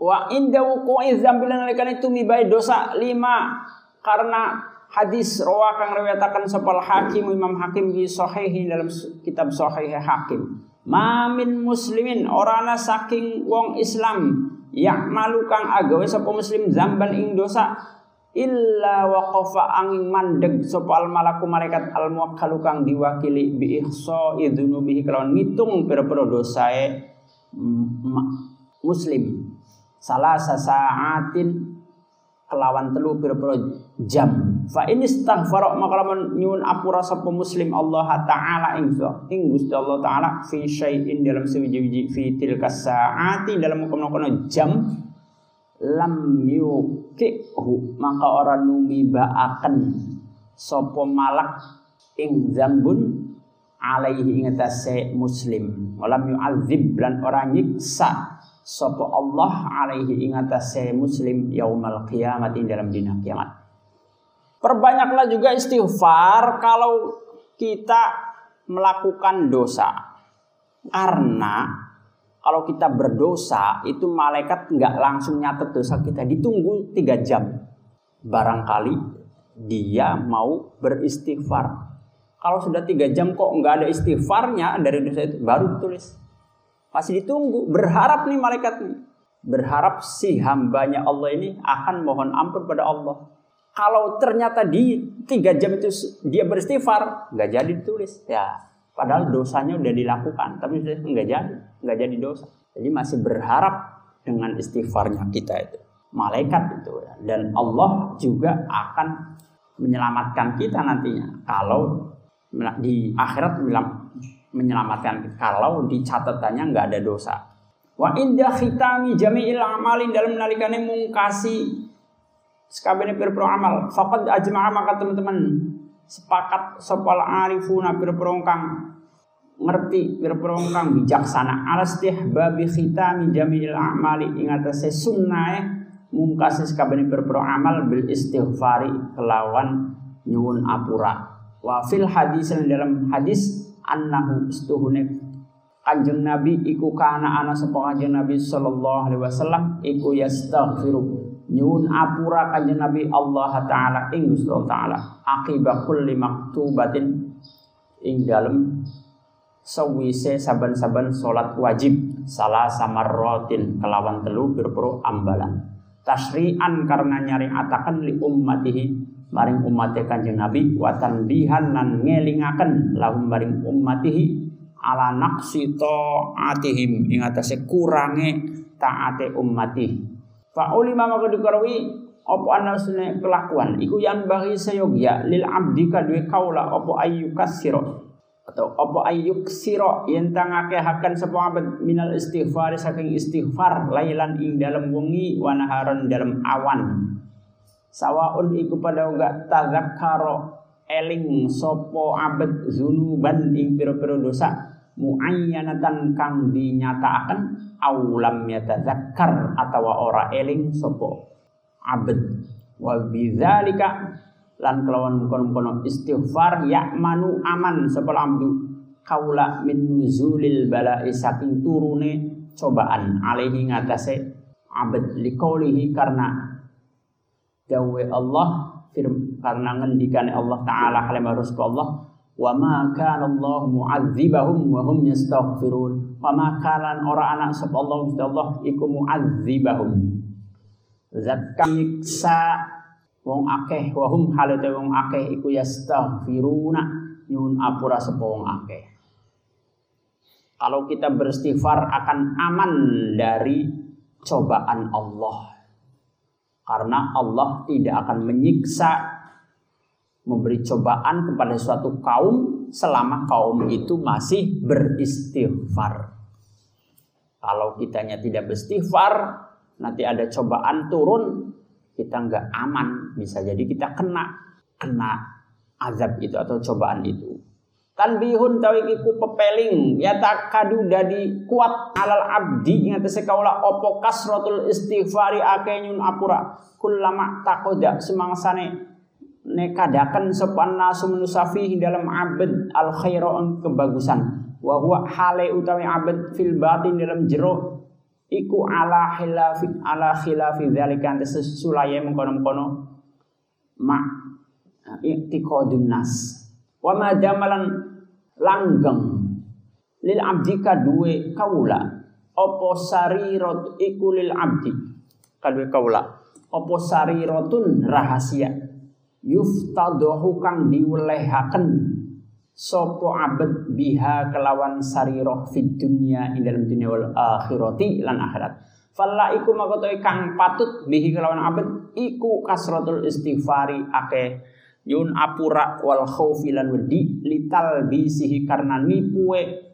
Wa inda wuku'i zambilan itu mibai dosa lima. Karena hadis rawa kang riwayataken sepal Hakim Imam Hakim di sahihi dalam kitab Sahih Hakim. Mamin muslimin orana saking wong Islam. Yak malu kang agawe sapa muslim zamban ing dosa illa waqafa angin mandeg sapa al malaku malaikat al muwakkalu kang diwakili bi ihsa idzunubihi kelawan ngitung pira-pira dosae muslim. Salah saatin kelawan telu pira-pira jam. Fa ini istaghfar maka lamun nyuwun apura sapa muslim Allah taala ing ing Gusti Allah taala fi syai'in dalam sewiji-wiji fi tilka saati dalam kono-kono jam lam yukihu maka orang numibaaken sapa malak ing zambun alaihi ing muslim walam yu'adzib lan ora nyiksa sapa Allah alaihi ingatase muslim yaumal kiamat dalam dina kiamat. Perbanyaklah juga istighfar kalau kita melakukan dosa. Karena kalau kita berdosa itu malaikat nggak langsung nyatet dosa kita ditunggu tiga jam. Barangkali dia mau beristighfar. Kalau sudah tiga jam kok nggak ada istighfarnya dari dosa itu baru tulis masih ditunggu, berharap nih malaikat nih. Berharap si hambanya Allah ini akan mohon ampun pada Allah. Kalau ternyata di tiga jam itu dia beristighfar, nggak jadi ditulis. Ya, padahal dosanya udah dilakukan, tapi nggak jadi, nggak jadi dosa. Jadi masih berharap dengan istighfarnya kita itu. Malaikat itu ya. Dan Allah juga akan menyelamatkan kita nantinya. Kalau di akhirat menyelamatkan kalau di catatannya nggak ada dosa. Wa inda khitami jami'il amalin dalam nalikane mungkasi sekabene pir-piro amal. Faqad ajma'a maka teman-teman sepakat sopal arifuna pir-piro kang ngerti pir-piro kang bijaksana. Ala babi khitami jami'il amali. Ing atase sunnae mungkasi sekabene pir-piro amal bil istighfari kelawan nyuwun apura. Wa fil hadis dalam hadis annahu istuhune Kanjeng Nabi iku kana ana sapa Kanjeng Nabi sallallahu alaihi wasallam iku yastaghfiru nyuwun apura Kanjeng Nabi Allah taala. Ing Gusti taala. Akibat kulli maktubatin. Ing dalem sawise saban-saban salat wajib. Salah samarrotin kelawan telu berpro ambalan. Tasrian karena nyari atakan li ummatihi. Maring umat Kanjeng Nabi. Watan bihan nan ngelingaken lahum maring ummatihi. Ala naqsi taatihim. Ing atase kurange taate ummati fa ulima maka dikarawi apa anasune kelakuan? Iku yang bagi sayogya lil abdi kadue kaula apa ayu kasiro. Atau apa ayuk siro yang tangake hakan sapa abad minal istighfar saking istighfar lailan ing dalam wengi wanaharon dalam awan. Sawaun iku pada enggak tazakkaro eling sopo abad zunuban ing pira-pira dosa muayyanatan kang dinyatakan aulam yatazakkar atau ora eling sopo abad. Wa bidzalika lan kelawan kono-kono istighfar manu aman sapa abdu. Kaula min nuzulil bala'i saking turune cobaan alaihi ngatasé abad. Liqaulihi karena dawe Allah firm, karena ngendikane Allah taala kalimah Allah wa ma kana Allah mu'adzibahum wa hum yastaghfirun. Wa ma kana ora ana sapa Allah Gusti Allah iku mu'adzibahum. Zat kamiksa wong akeh wa hum halate wong akeh iku yastaghfiruna nyun apura sapa wong akeh. Kalau kita beristighfar akan aman dari cobaan Allah. Karena Allah tidak akan menyiksa memberi cobaan kepada suatu kaum selama kaum itu masih beristighfar. Kalau kitanya tidak beristighfar, nanti ada cobaan turun, kita nggak aman, bisa jadi kita kena kena azab itu atau cobaan itu. tanbihun tawi iku pepeling ya takadu dadi kuat alal abdi ngatese kaula opo kasratul istighfari akeh nyun apura kullama takoda semangsane nekadakan sopan nasu menusafi dalam abad al khairu kebagusan. Wa huwa hale utawi abad fil batin dalam jero iku ala khilafi ala khilafi dzalika sesulaya mengkono-kono ma i'tiqadun nas. Wa langgeng. Lil abdi kadue kaula. Opo sarirat iku lil abdi? Kadue kaula. Opo sariratun rahasia yuftadahu kang diwelehaken sopo abad biha kelawan sariroh fid dunya ing dalam dunia wal akhirati lan akhirat. Falla iku makotoi kang patut bihi kelawan abad iku kasratul istighfari akeh. Yun apura wal khaufi lan wedi lital bisihi karena nipue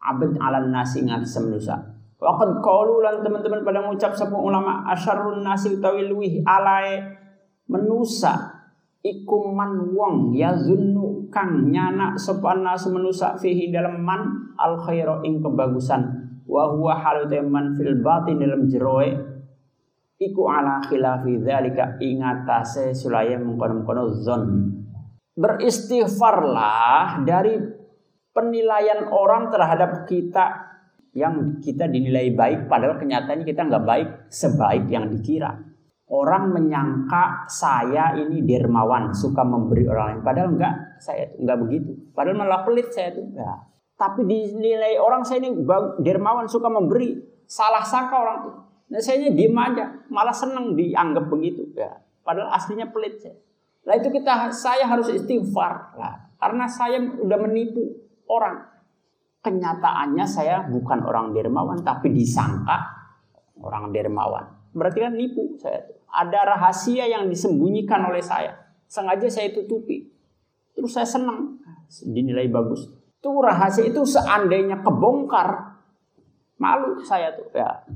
abad alan nasi ngatas manusia Waqad qalu lan teman-teman pada ngucap sapa ulama asyarrun nasi utawi luwih alae menusa. Iku man wong yazunnu kang nyana sapa nasu menusa fihi dalam man al khairu ing kebagusan wa huwa halu man fil batin dalam jeroe. Iku ala khilafi dzalika ingatase sulaya mengkono-kono zon. Beristighfarlah dari penilaian orang terhadap kita yang kita dinilai baik padahal kenyataannya kita nggak baik sebaik yang dikira orang menyangka saya ini dermawan suka memberi orang lain padahal enggak saya enggak begitu padahal malah pelit saya itu ya. tapi dinilai orang saya ini dermawan suka memberi salah sangka orang itu Nah saya diem aja, malah seneng dianggap begitu ya. Padahal aslinya pelit saya. Nah itu kita saya harus istighfar lah, karena saya udah menipu orang. Kenyataannya saya bukan orang dermawan, tapi disangka orang dermawan. Berarti kan nipu saya. Ada rahasia yang disembunyikan oleh saya. Sengaja saya tutupi. Terus saya senang, dinilai bagus. Itu rahasia itu seandainya kebongkar, malu saya tuh ya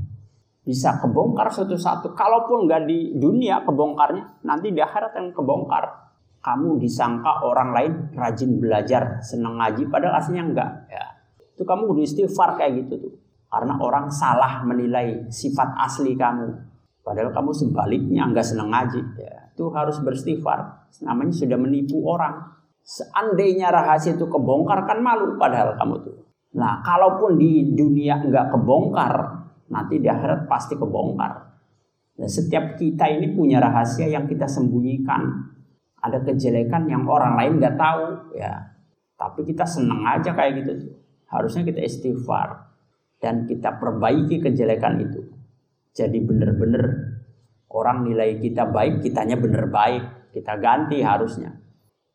bisa kebongkar satu-satu. Kalaupun nggak di dunia kebongkarnya, nanti di akhirat yang kebongkar. Kamu disangka orang lain rajin belajar, senang ngaji, padahal aslinya enggak. Ya. Itu kamu kudu istighfar kayak gitu tuh. Karena orang salah menilai sifat asli kamu. Padahal kamu sebaliknya enggak senang ngaji. Ya. Itu harus beristighfar. Namanya sudah menipu orang. Seandainya rahasia itu kebongkar kan malu padahal kamu tuh. Nah, kalaupun di dunia enggak kebongkar, nanti di akhirat pasti kebongkar. Dan setiap kita ini punya rahasia yang kita sembunyikan. Ada kejelekan yang orang lain nggak tahu, ya. Tapi kita senang aja kayak gitu. Harusnya kita istighfar dan kita perbaiki kejelekan itu. Jadi benar-benar orang nilai kita baik, kitanya benar baik. Kita ganti harusnya.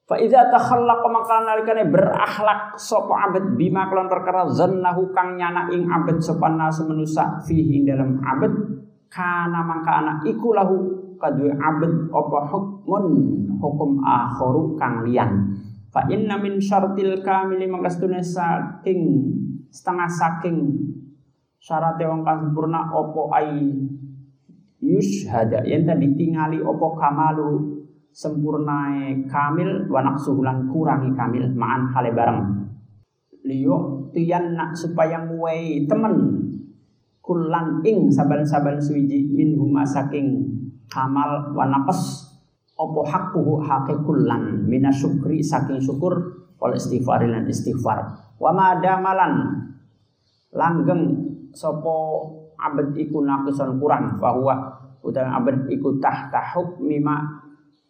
Fa idza takhallaqa maka nalikane berakhlak sapa abad bima kelon perkara zannahu kang nyana ing abad sapa nasu manusa fihi dalam abad kana mangka anak iku lahu kadue abad apa hukmun hukum akharu kang lian fa inna min syartil kamili mangka saking setengah saking syarat wong kang sempurna apa ai? Yushada. Yen tadi tingali apa kamalu sempurnae kamil wanak suhulan kurangi kamil ma'an hale bareng. Liyo tiyan nak supaya nguwei temen. Kulan ing saban-saban suwiji min huma saking kamal wanakos opo hakku hake kulan mina syukri saking syukur oleh istighfar dan istighfar. Wa madamalan langgeng sopo abad iku nakison kurang bahwa utawa abad iku tahta hukmi ma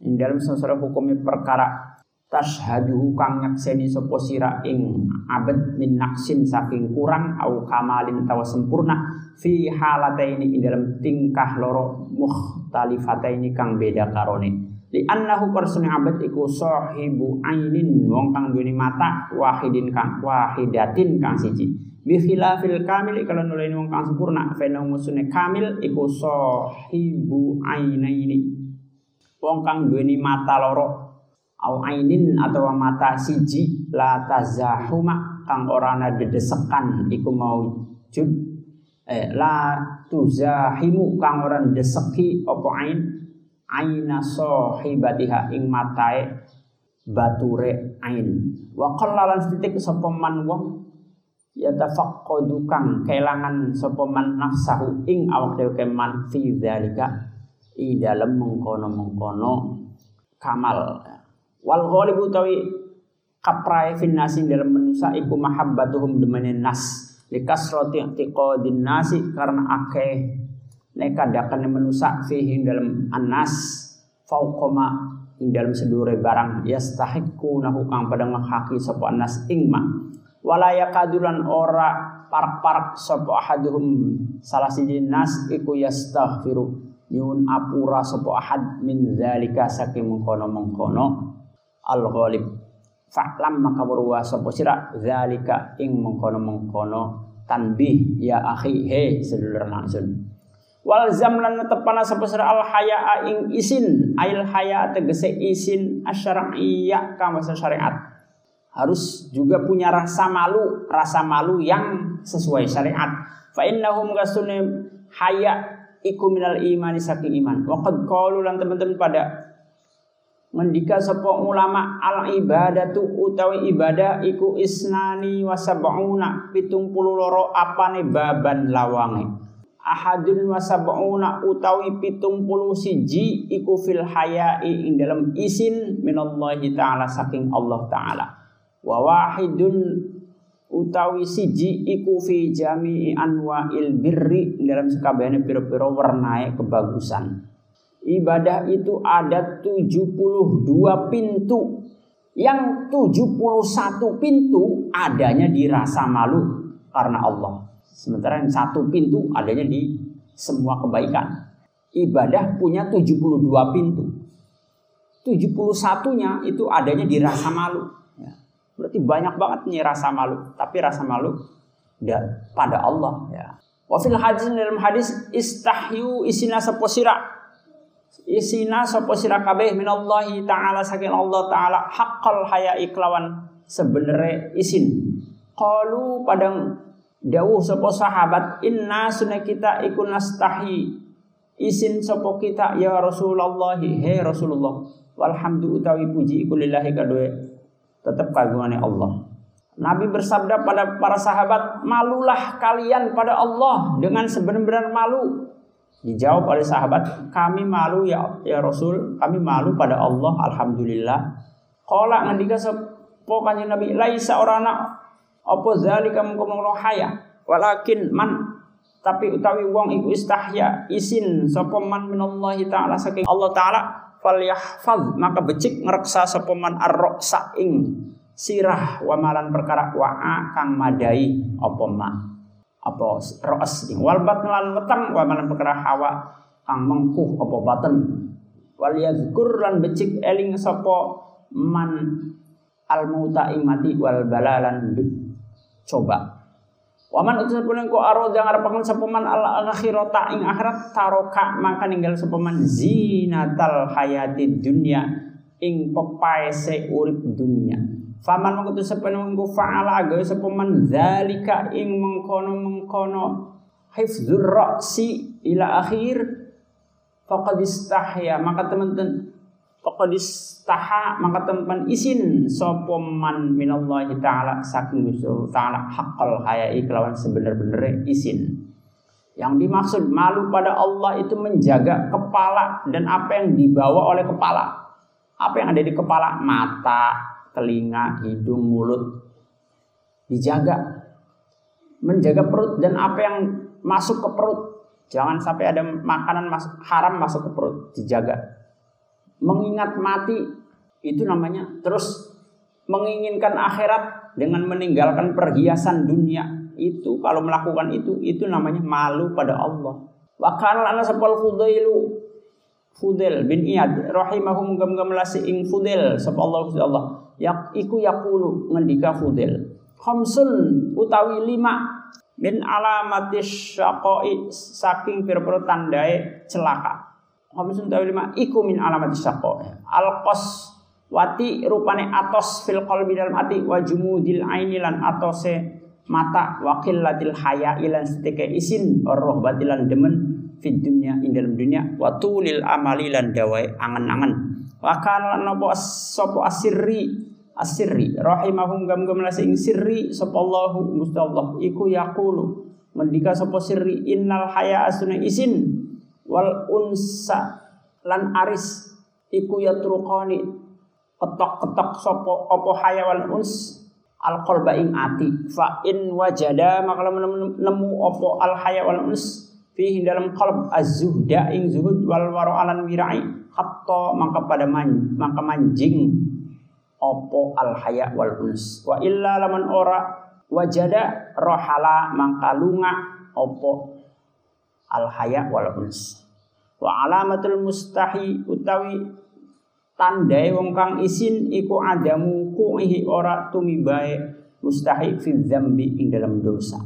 ing dalam sesuatu hukumnya perkara tashhadu kang nyakseni sapa sira ing abad min naksin saking kurang au kamalin tawa sempurna fi halataini ing dalam tingkah loro mukhtalifataini kang beda karone li annahu karsune abad iku sahibu ainin wong kang duweni mata wahidin kang wahidatin kang siji. Bi khilafil kamil kalau nuleni wong kang sempurna fa musune kamil iku sahibu ainaini. Wong kang duweni mata loro au ainin atau mata siji la tazahuma kang ora ana dedesekan iku mau jud eh la tuzahimu kang ora deseki apa ain aina sahibatiha ing matae bature ain. Wa qallalan titik sapa man wong yatafaqqadu kang kelangan sapa man nafsahu ing awak dhewe keman fi dzalika i dalam mengkono-mengkono kamal. Wal ghalibu tawi kaprai finnasi dalam manusia iku mahabbatuhum demene nas likasrati i'tiqadin nasi karena akeh nekadakan manusia fihi dalam anas fauqoma ing dalam sedure barang yastahiqqunahu kang pada ngahaki sapa anas ing ma. Wala yakadulan ora parak-parak sapa ahaduhum. Salah siji nas iku yastaghfiru nyun apura sapa ahad min zalika saking mengkono-mengkono. Al ghalib fa'lam maka berwa sapa sira zalika ing mengkono-mengkono. Tanbih ya akhi he sedulur langsung wal zamlan tepana sapa al haya ing isin. Ail haya tegese isin asyariyah ka masa syariat. Harus juga punya rasa malu rasa malu yang sesuai syariat. Fa innahum gasune haya iku minal imani saking iman. Wa qad qalu lan teman-teman pada mendika sapa ulama al ibadatu utawi ibadah iku isnani wa sab'una 72 apane baban lawange ahadun wasab'una utawi pitung puluh siji iku fil haya'i ing dalam isin minallahi ta'ala saking Allah ta'ala. Wa wahidun utawi siji iku fi jami'i anwa'il birri dalam sekabehane pira-pira warnae kebagusan. Ibadah itu ada 72 pintu. Yang 71 pintu adanya di rasa malu karena Allah Sementara yang satu pintu adanya di semua kebaikan. Ibadah punya 72 pintu. 71-nya itu adanya di rasa malu. Ya. Berarti banyak banget nih rasa malu. Tapi rasa malu pada Allah. Ya. Wafil hadis dalam hadis istahyu isina seposira isina seposira kabeh minallahi ta'ala saking Allah ta'ala haqqal haya iklawan sebenere isin qalu padang dawuh sapa sahabat inna sunna kita iku nastahi. Isin sapa kita ya Rasulullah he Rasulullah. Walhamdu utawi puji iku lillahi kadue tetap kagungane Allah. Nabi bersabda pada para sahabat malulah kalian pada Allah dengan sebenar-benar malu. Dijawab oleh sahabat kami malu ya ya Rasul kami malu pada Allah alhamdulillah. Qala ngandika sapa kanjeng Nabi laisa orana apa zalika mengko haya walakin man tapi utawi wong iku istahya isin sapa man minallahi taala saking Allah taala falyahfaz maka becik ngreksa sapa man ar-ra'sa ing sirah wa malan perkara wa'a kang madai apa ma apa ra's wal batn lan weteng wa malan perkara hawa kang mengkuh apa baten. Wal yadhkur lan becik eling sapa man al mauta ing mati wal balalan coba Waman utus pun ko aro jangan arapakan sepeman al akhirata ing akhirat taroka maka ninggal sepeman zinatal hayati dunia ing pepai se urip dunia. Faman mengkutu sepeman mengku faala agawe sepeman zalika ing mengkono mengkono hifdzur ra'si ila akhir faqad istahya maka teman-teman Pokokis taha maka tempat izin sopoman minallahi ta'ala saking Gusti ta'ala haqqal hayai kelawan sebenar-benar izin. Yang dimaksud malu pada Allah itu menjaga kepala dan apa yang dibawa oleh kepala. Apa yang ada di kepala? Mata, telinga, hidung, mulut. Dijaga. Menjaga perut dan apa yang masuk ke perut. Jangan sampai ada makanan masuk, haram masuk ke perut. Dijaga mengingat mati itu namanya terus menginginkan akhirat dengan meninggalkan perhiasan dunia. Itu kalau melakukan itu itu namanya malu pada Allah. Wa kana lana sapal fudailu Fudail bin Iyad rahimahum gam-gam lasi ing Fudail sapa Allah Allah. Yak iku yaqulu ngendika Fudail khamsun utawi lima min alamatis syaqai saking pira-pira tandae celaka Khamsun tawi lima iku min alamat. Al wati rupane atos fil qalbi dalam ati wa jumudil aini lan atose mata wakil latil haya ilan setika isin roh batilan demen fit dunya ing dalam dunia wa tulil amali lan dawai angan-angan wa kana napa sapa asirri asirri rahimahum gam gam ing sirri sapa Allahu Gusti Allah iku yaqulu mendika sapa sirri innal haya asuna isin wal unsa lan aris iku yatrukani ketok-ketok sapa apa haya wal uns al qalba ing ati. Fa in wajada maka nemu opo al haya wal uns fihi dalam qalb az-zuhda ing zuhud wal alan wirai hatta maka pada man, maka manjing opo al haya wal uns. Wa illa laman ora wajada rohala maka lunga opo al haya wal uns wa alamatul mustahi utawi tandai wong kang isin iku adamu kuihi ora tumibae mustahi fi dzambi ing dalam dosa.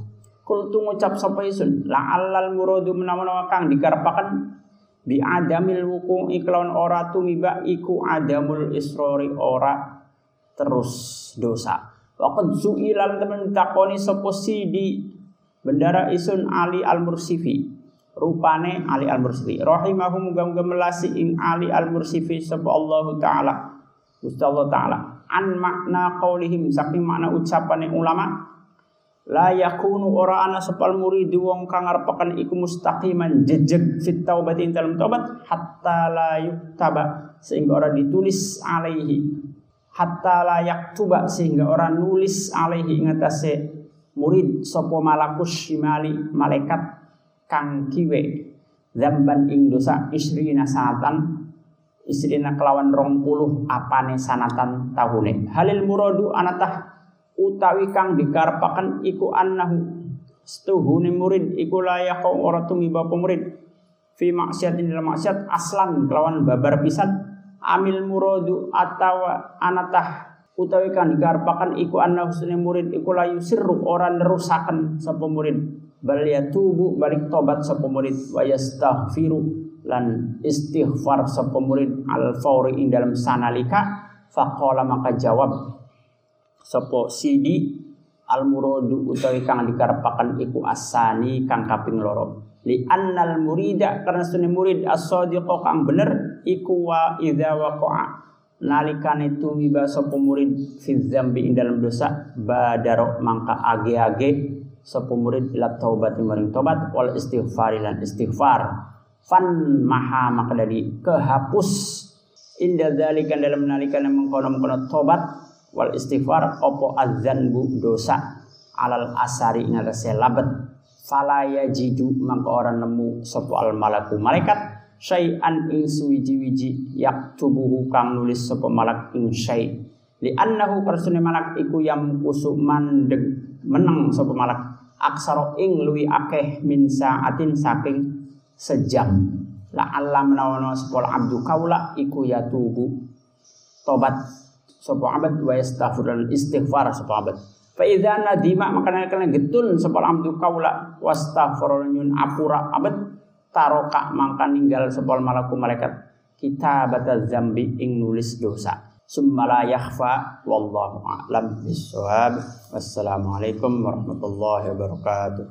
Kul tu ngucap sapa isun alal muradu menawa kang dikarepaken bi adamil wuku iklawan ora tumiba iku adamul isrori ora terus dosa. Waqad su'ilan temen takoni sapa sidi bendara isun Ali al-Mursifi rupane Ali Al-Mursifi rahimahum muga-muga melasi ing Ali Al-Mursifi sapa Allah taala. Gusti Allah taala. An makna qaulihim saking makna ucapane ulama la yakunu ora ana sepal murid wong kang ngarepaken iku mustaqiman jejeg fit taubati dalam taubat hatta la yuktaba sehingga ora ditulis alaihi. Hatta la yaktuba sehingga ora nulis alaihi ngatasé murid sapa malakus shimali malaikat kang kiwe. Zamban ing dosa isrina sanatan isrina kelawan rong puluh apane sanatan tahune. Halil muradu anatah utawi kang dikarepaken iku annahu setuhune murid iku layak ora tumiba murid. Fi maksiatin dalam maksiat aslan kelawan babar pisan. Amil muradu atawa anatah utawi kang dikarepaken iku annahu murid iku layu sirru ora nerusaken sapa bal yatubu balik tobat sapa murid. Wa yastaghfiru lan istighfar sapa murid. Al fauri ing dalam sanalika faqala maka jawab sapa sidi al muradu utawi kang dikarepaken iku asani kang kaping loro. Li annal murida karena sunni murid as-sadiqa kang bener iku wa idza waqa'a. Nalikane tumiba sapa murid fi dzambi ing dalam dosa badaro mangka age-age sapa murid ila taubat maring tobat wal istighfar lan istighfar. Fan maha maka dari kehapus. Inda zalika dalam nalikan mengkono-mengkono tobat wal istighfar opo bu dosa. Alal asari ing atase labet. Fala yajidu maka orang nemu sapa al malaku malaikat. Syai'an ing suwiji-wiji yaktubuhu kang nulis sapa malak ing li annahu karsune malak iku yang kusuk mandeg menang sapa malak. Aksaro ing luwi akeh min saatin saking sejam. La Allah menawana sepol abdu kaula iku yatubu tobat sapa abad wa istighfar sapa abad. Fa idza nadima maka kalian getun sepol abdu kaula wastaghfir nyun apura abad taroka mangka ninggal sepol malaku malaikat. Kita batal zambi ing nulis dosa summa yakhfa wallahu a'lam bissawab wassalamualaikum warahmatullahi wabarakatuh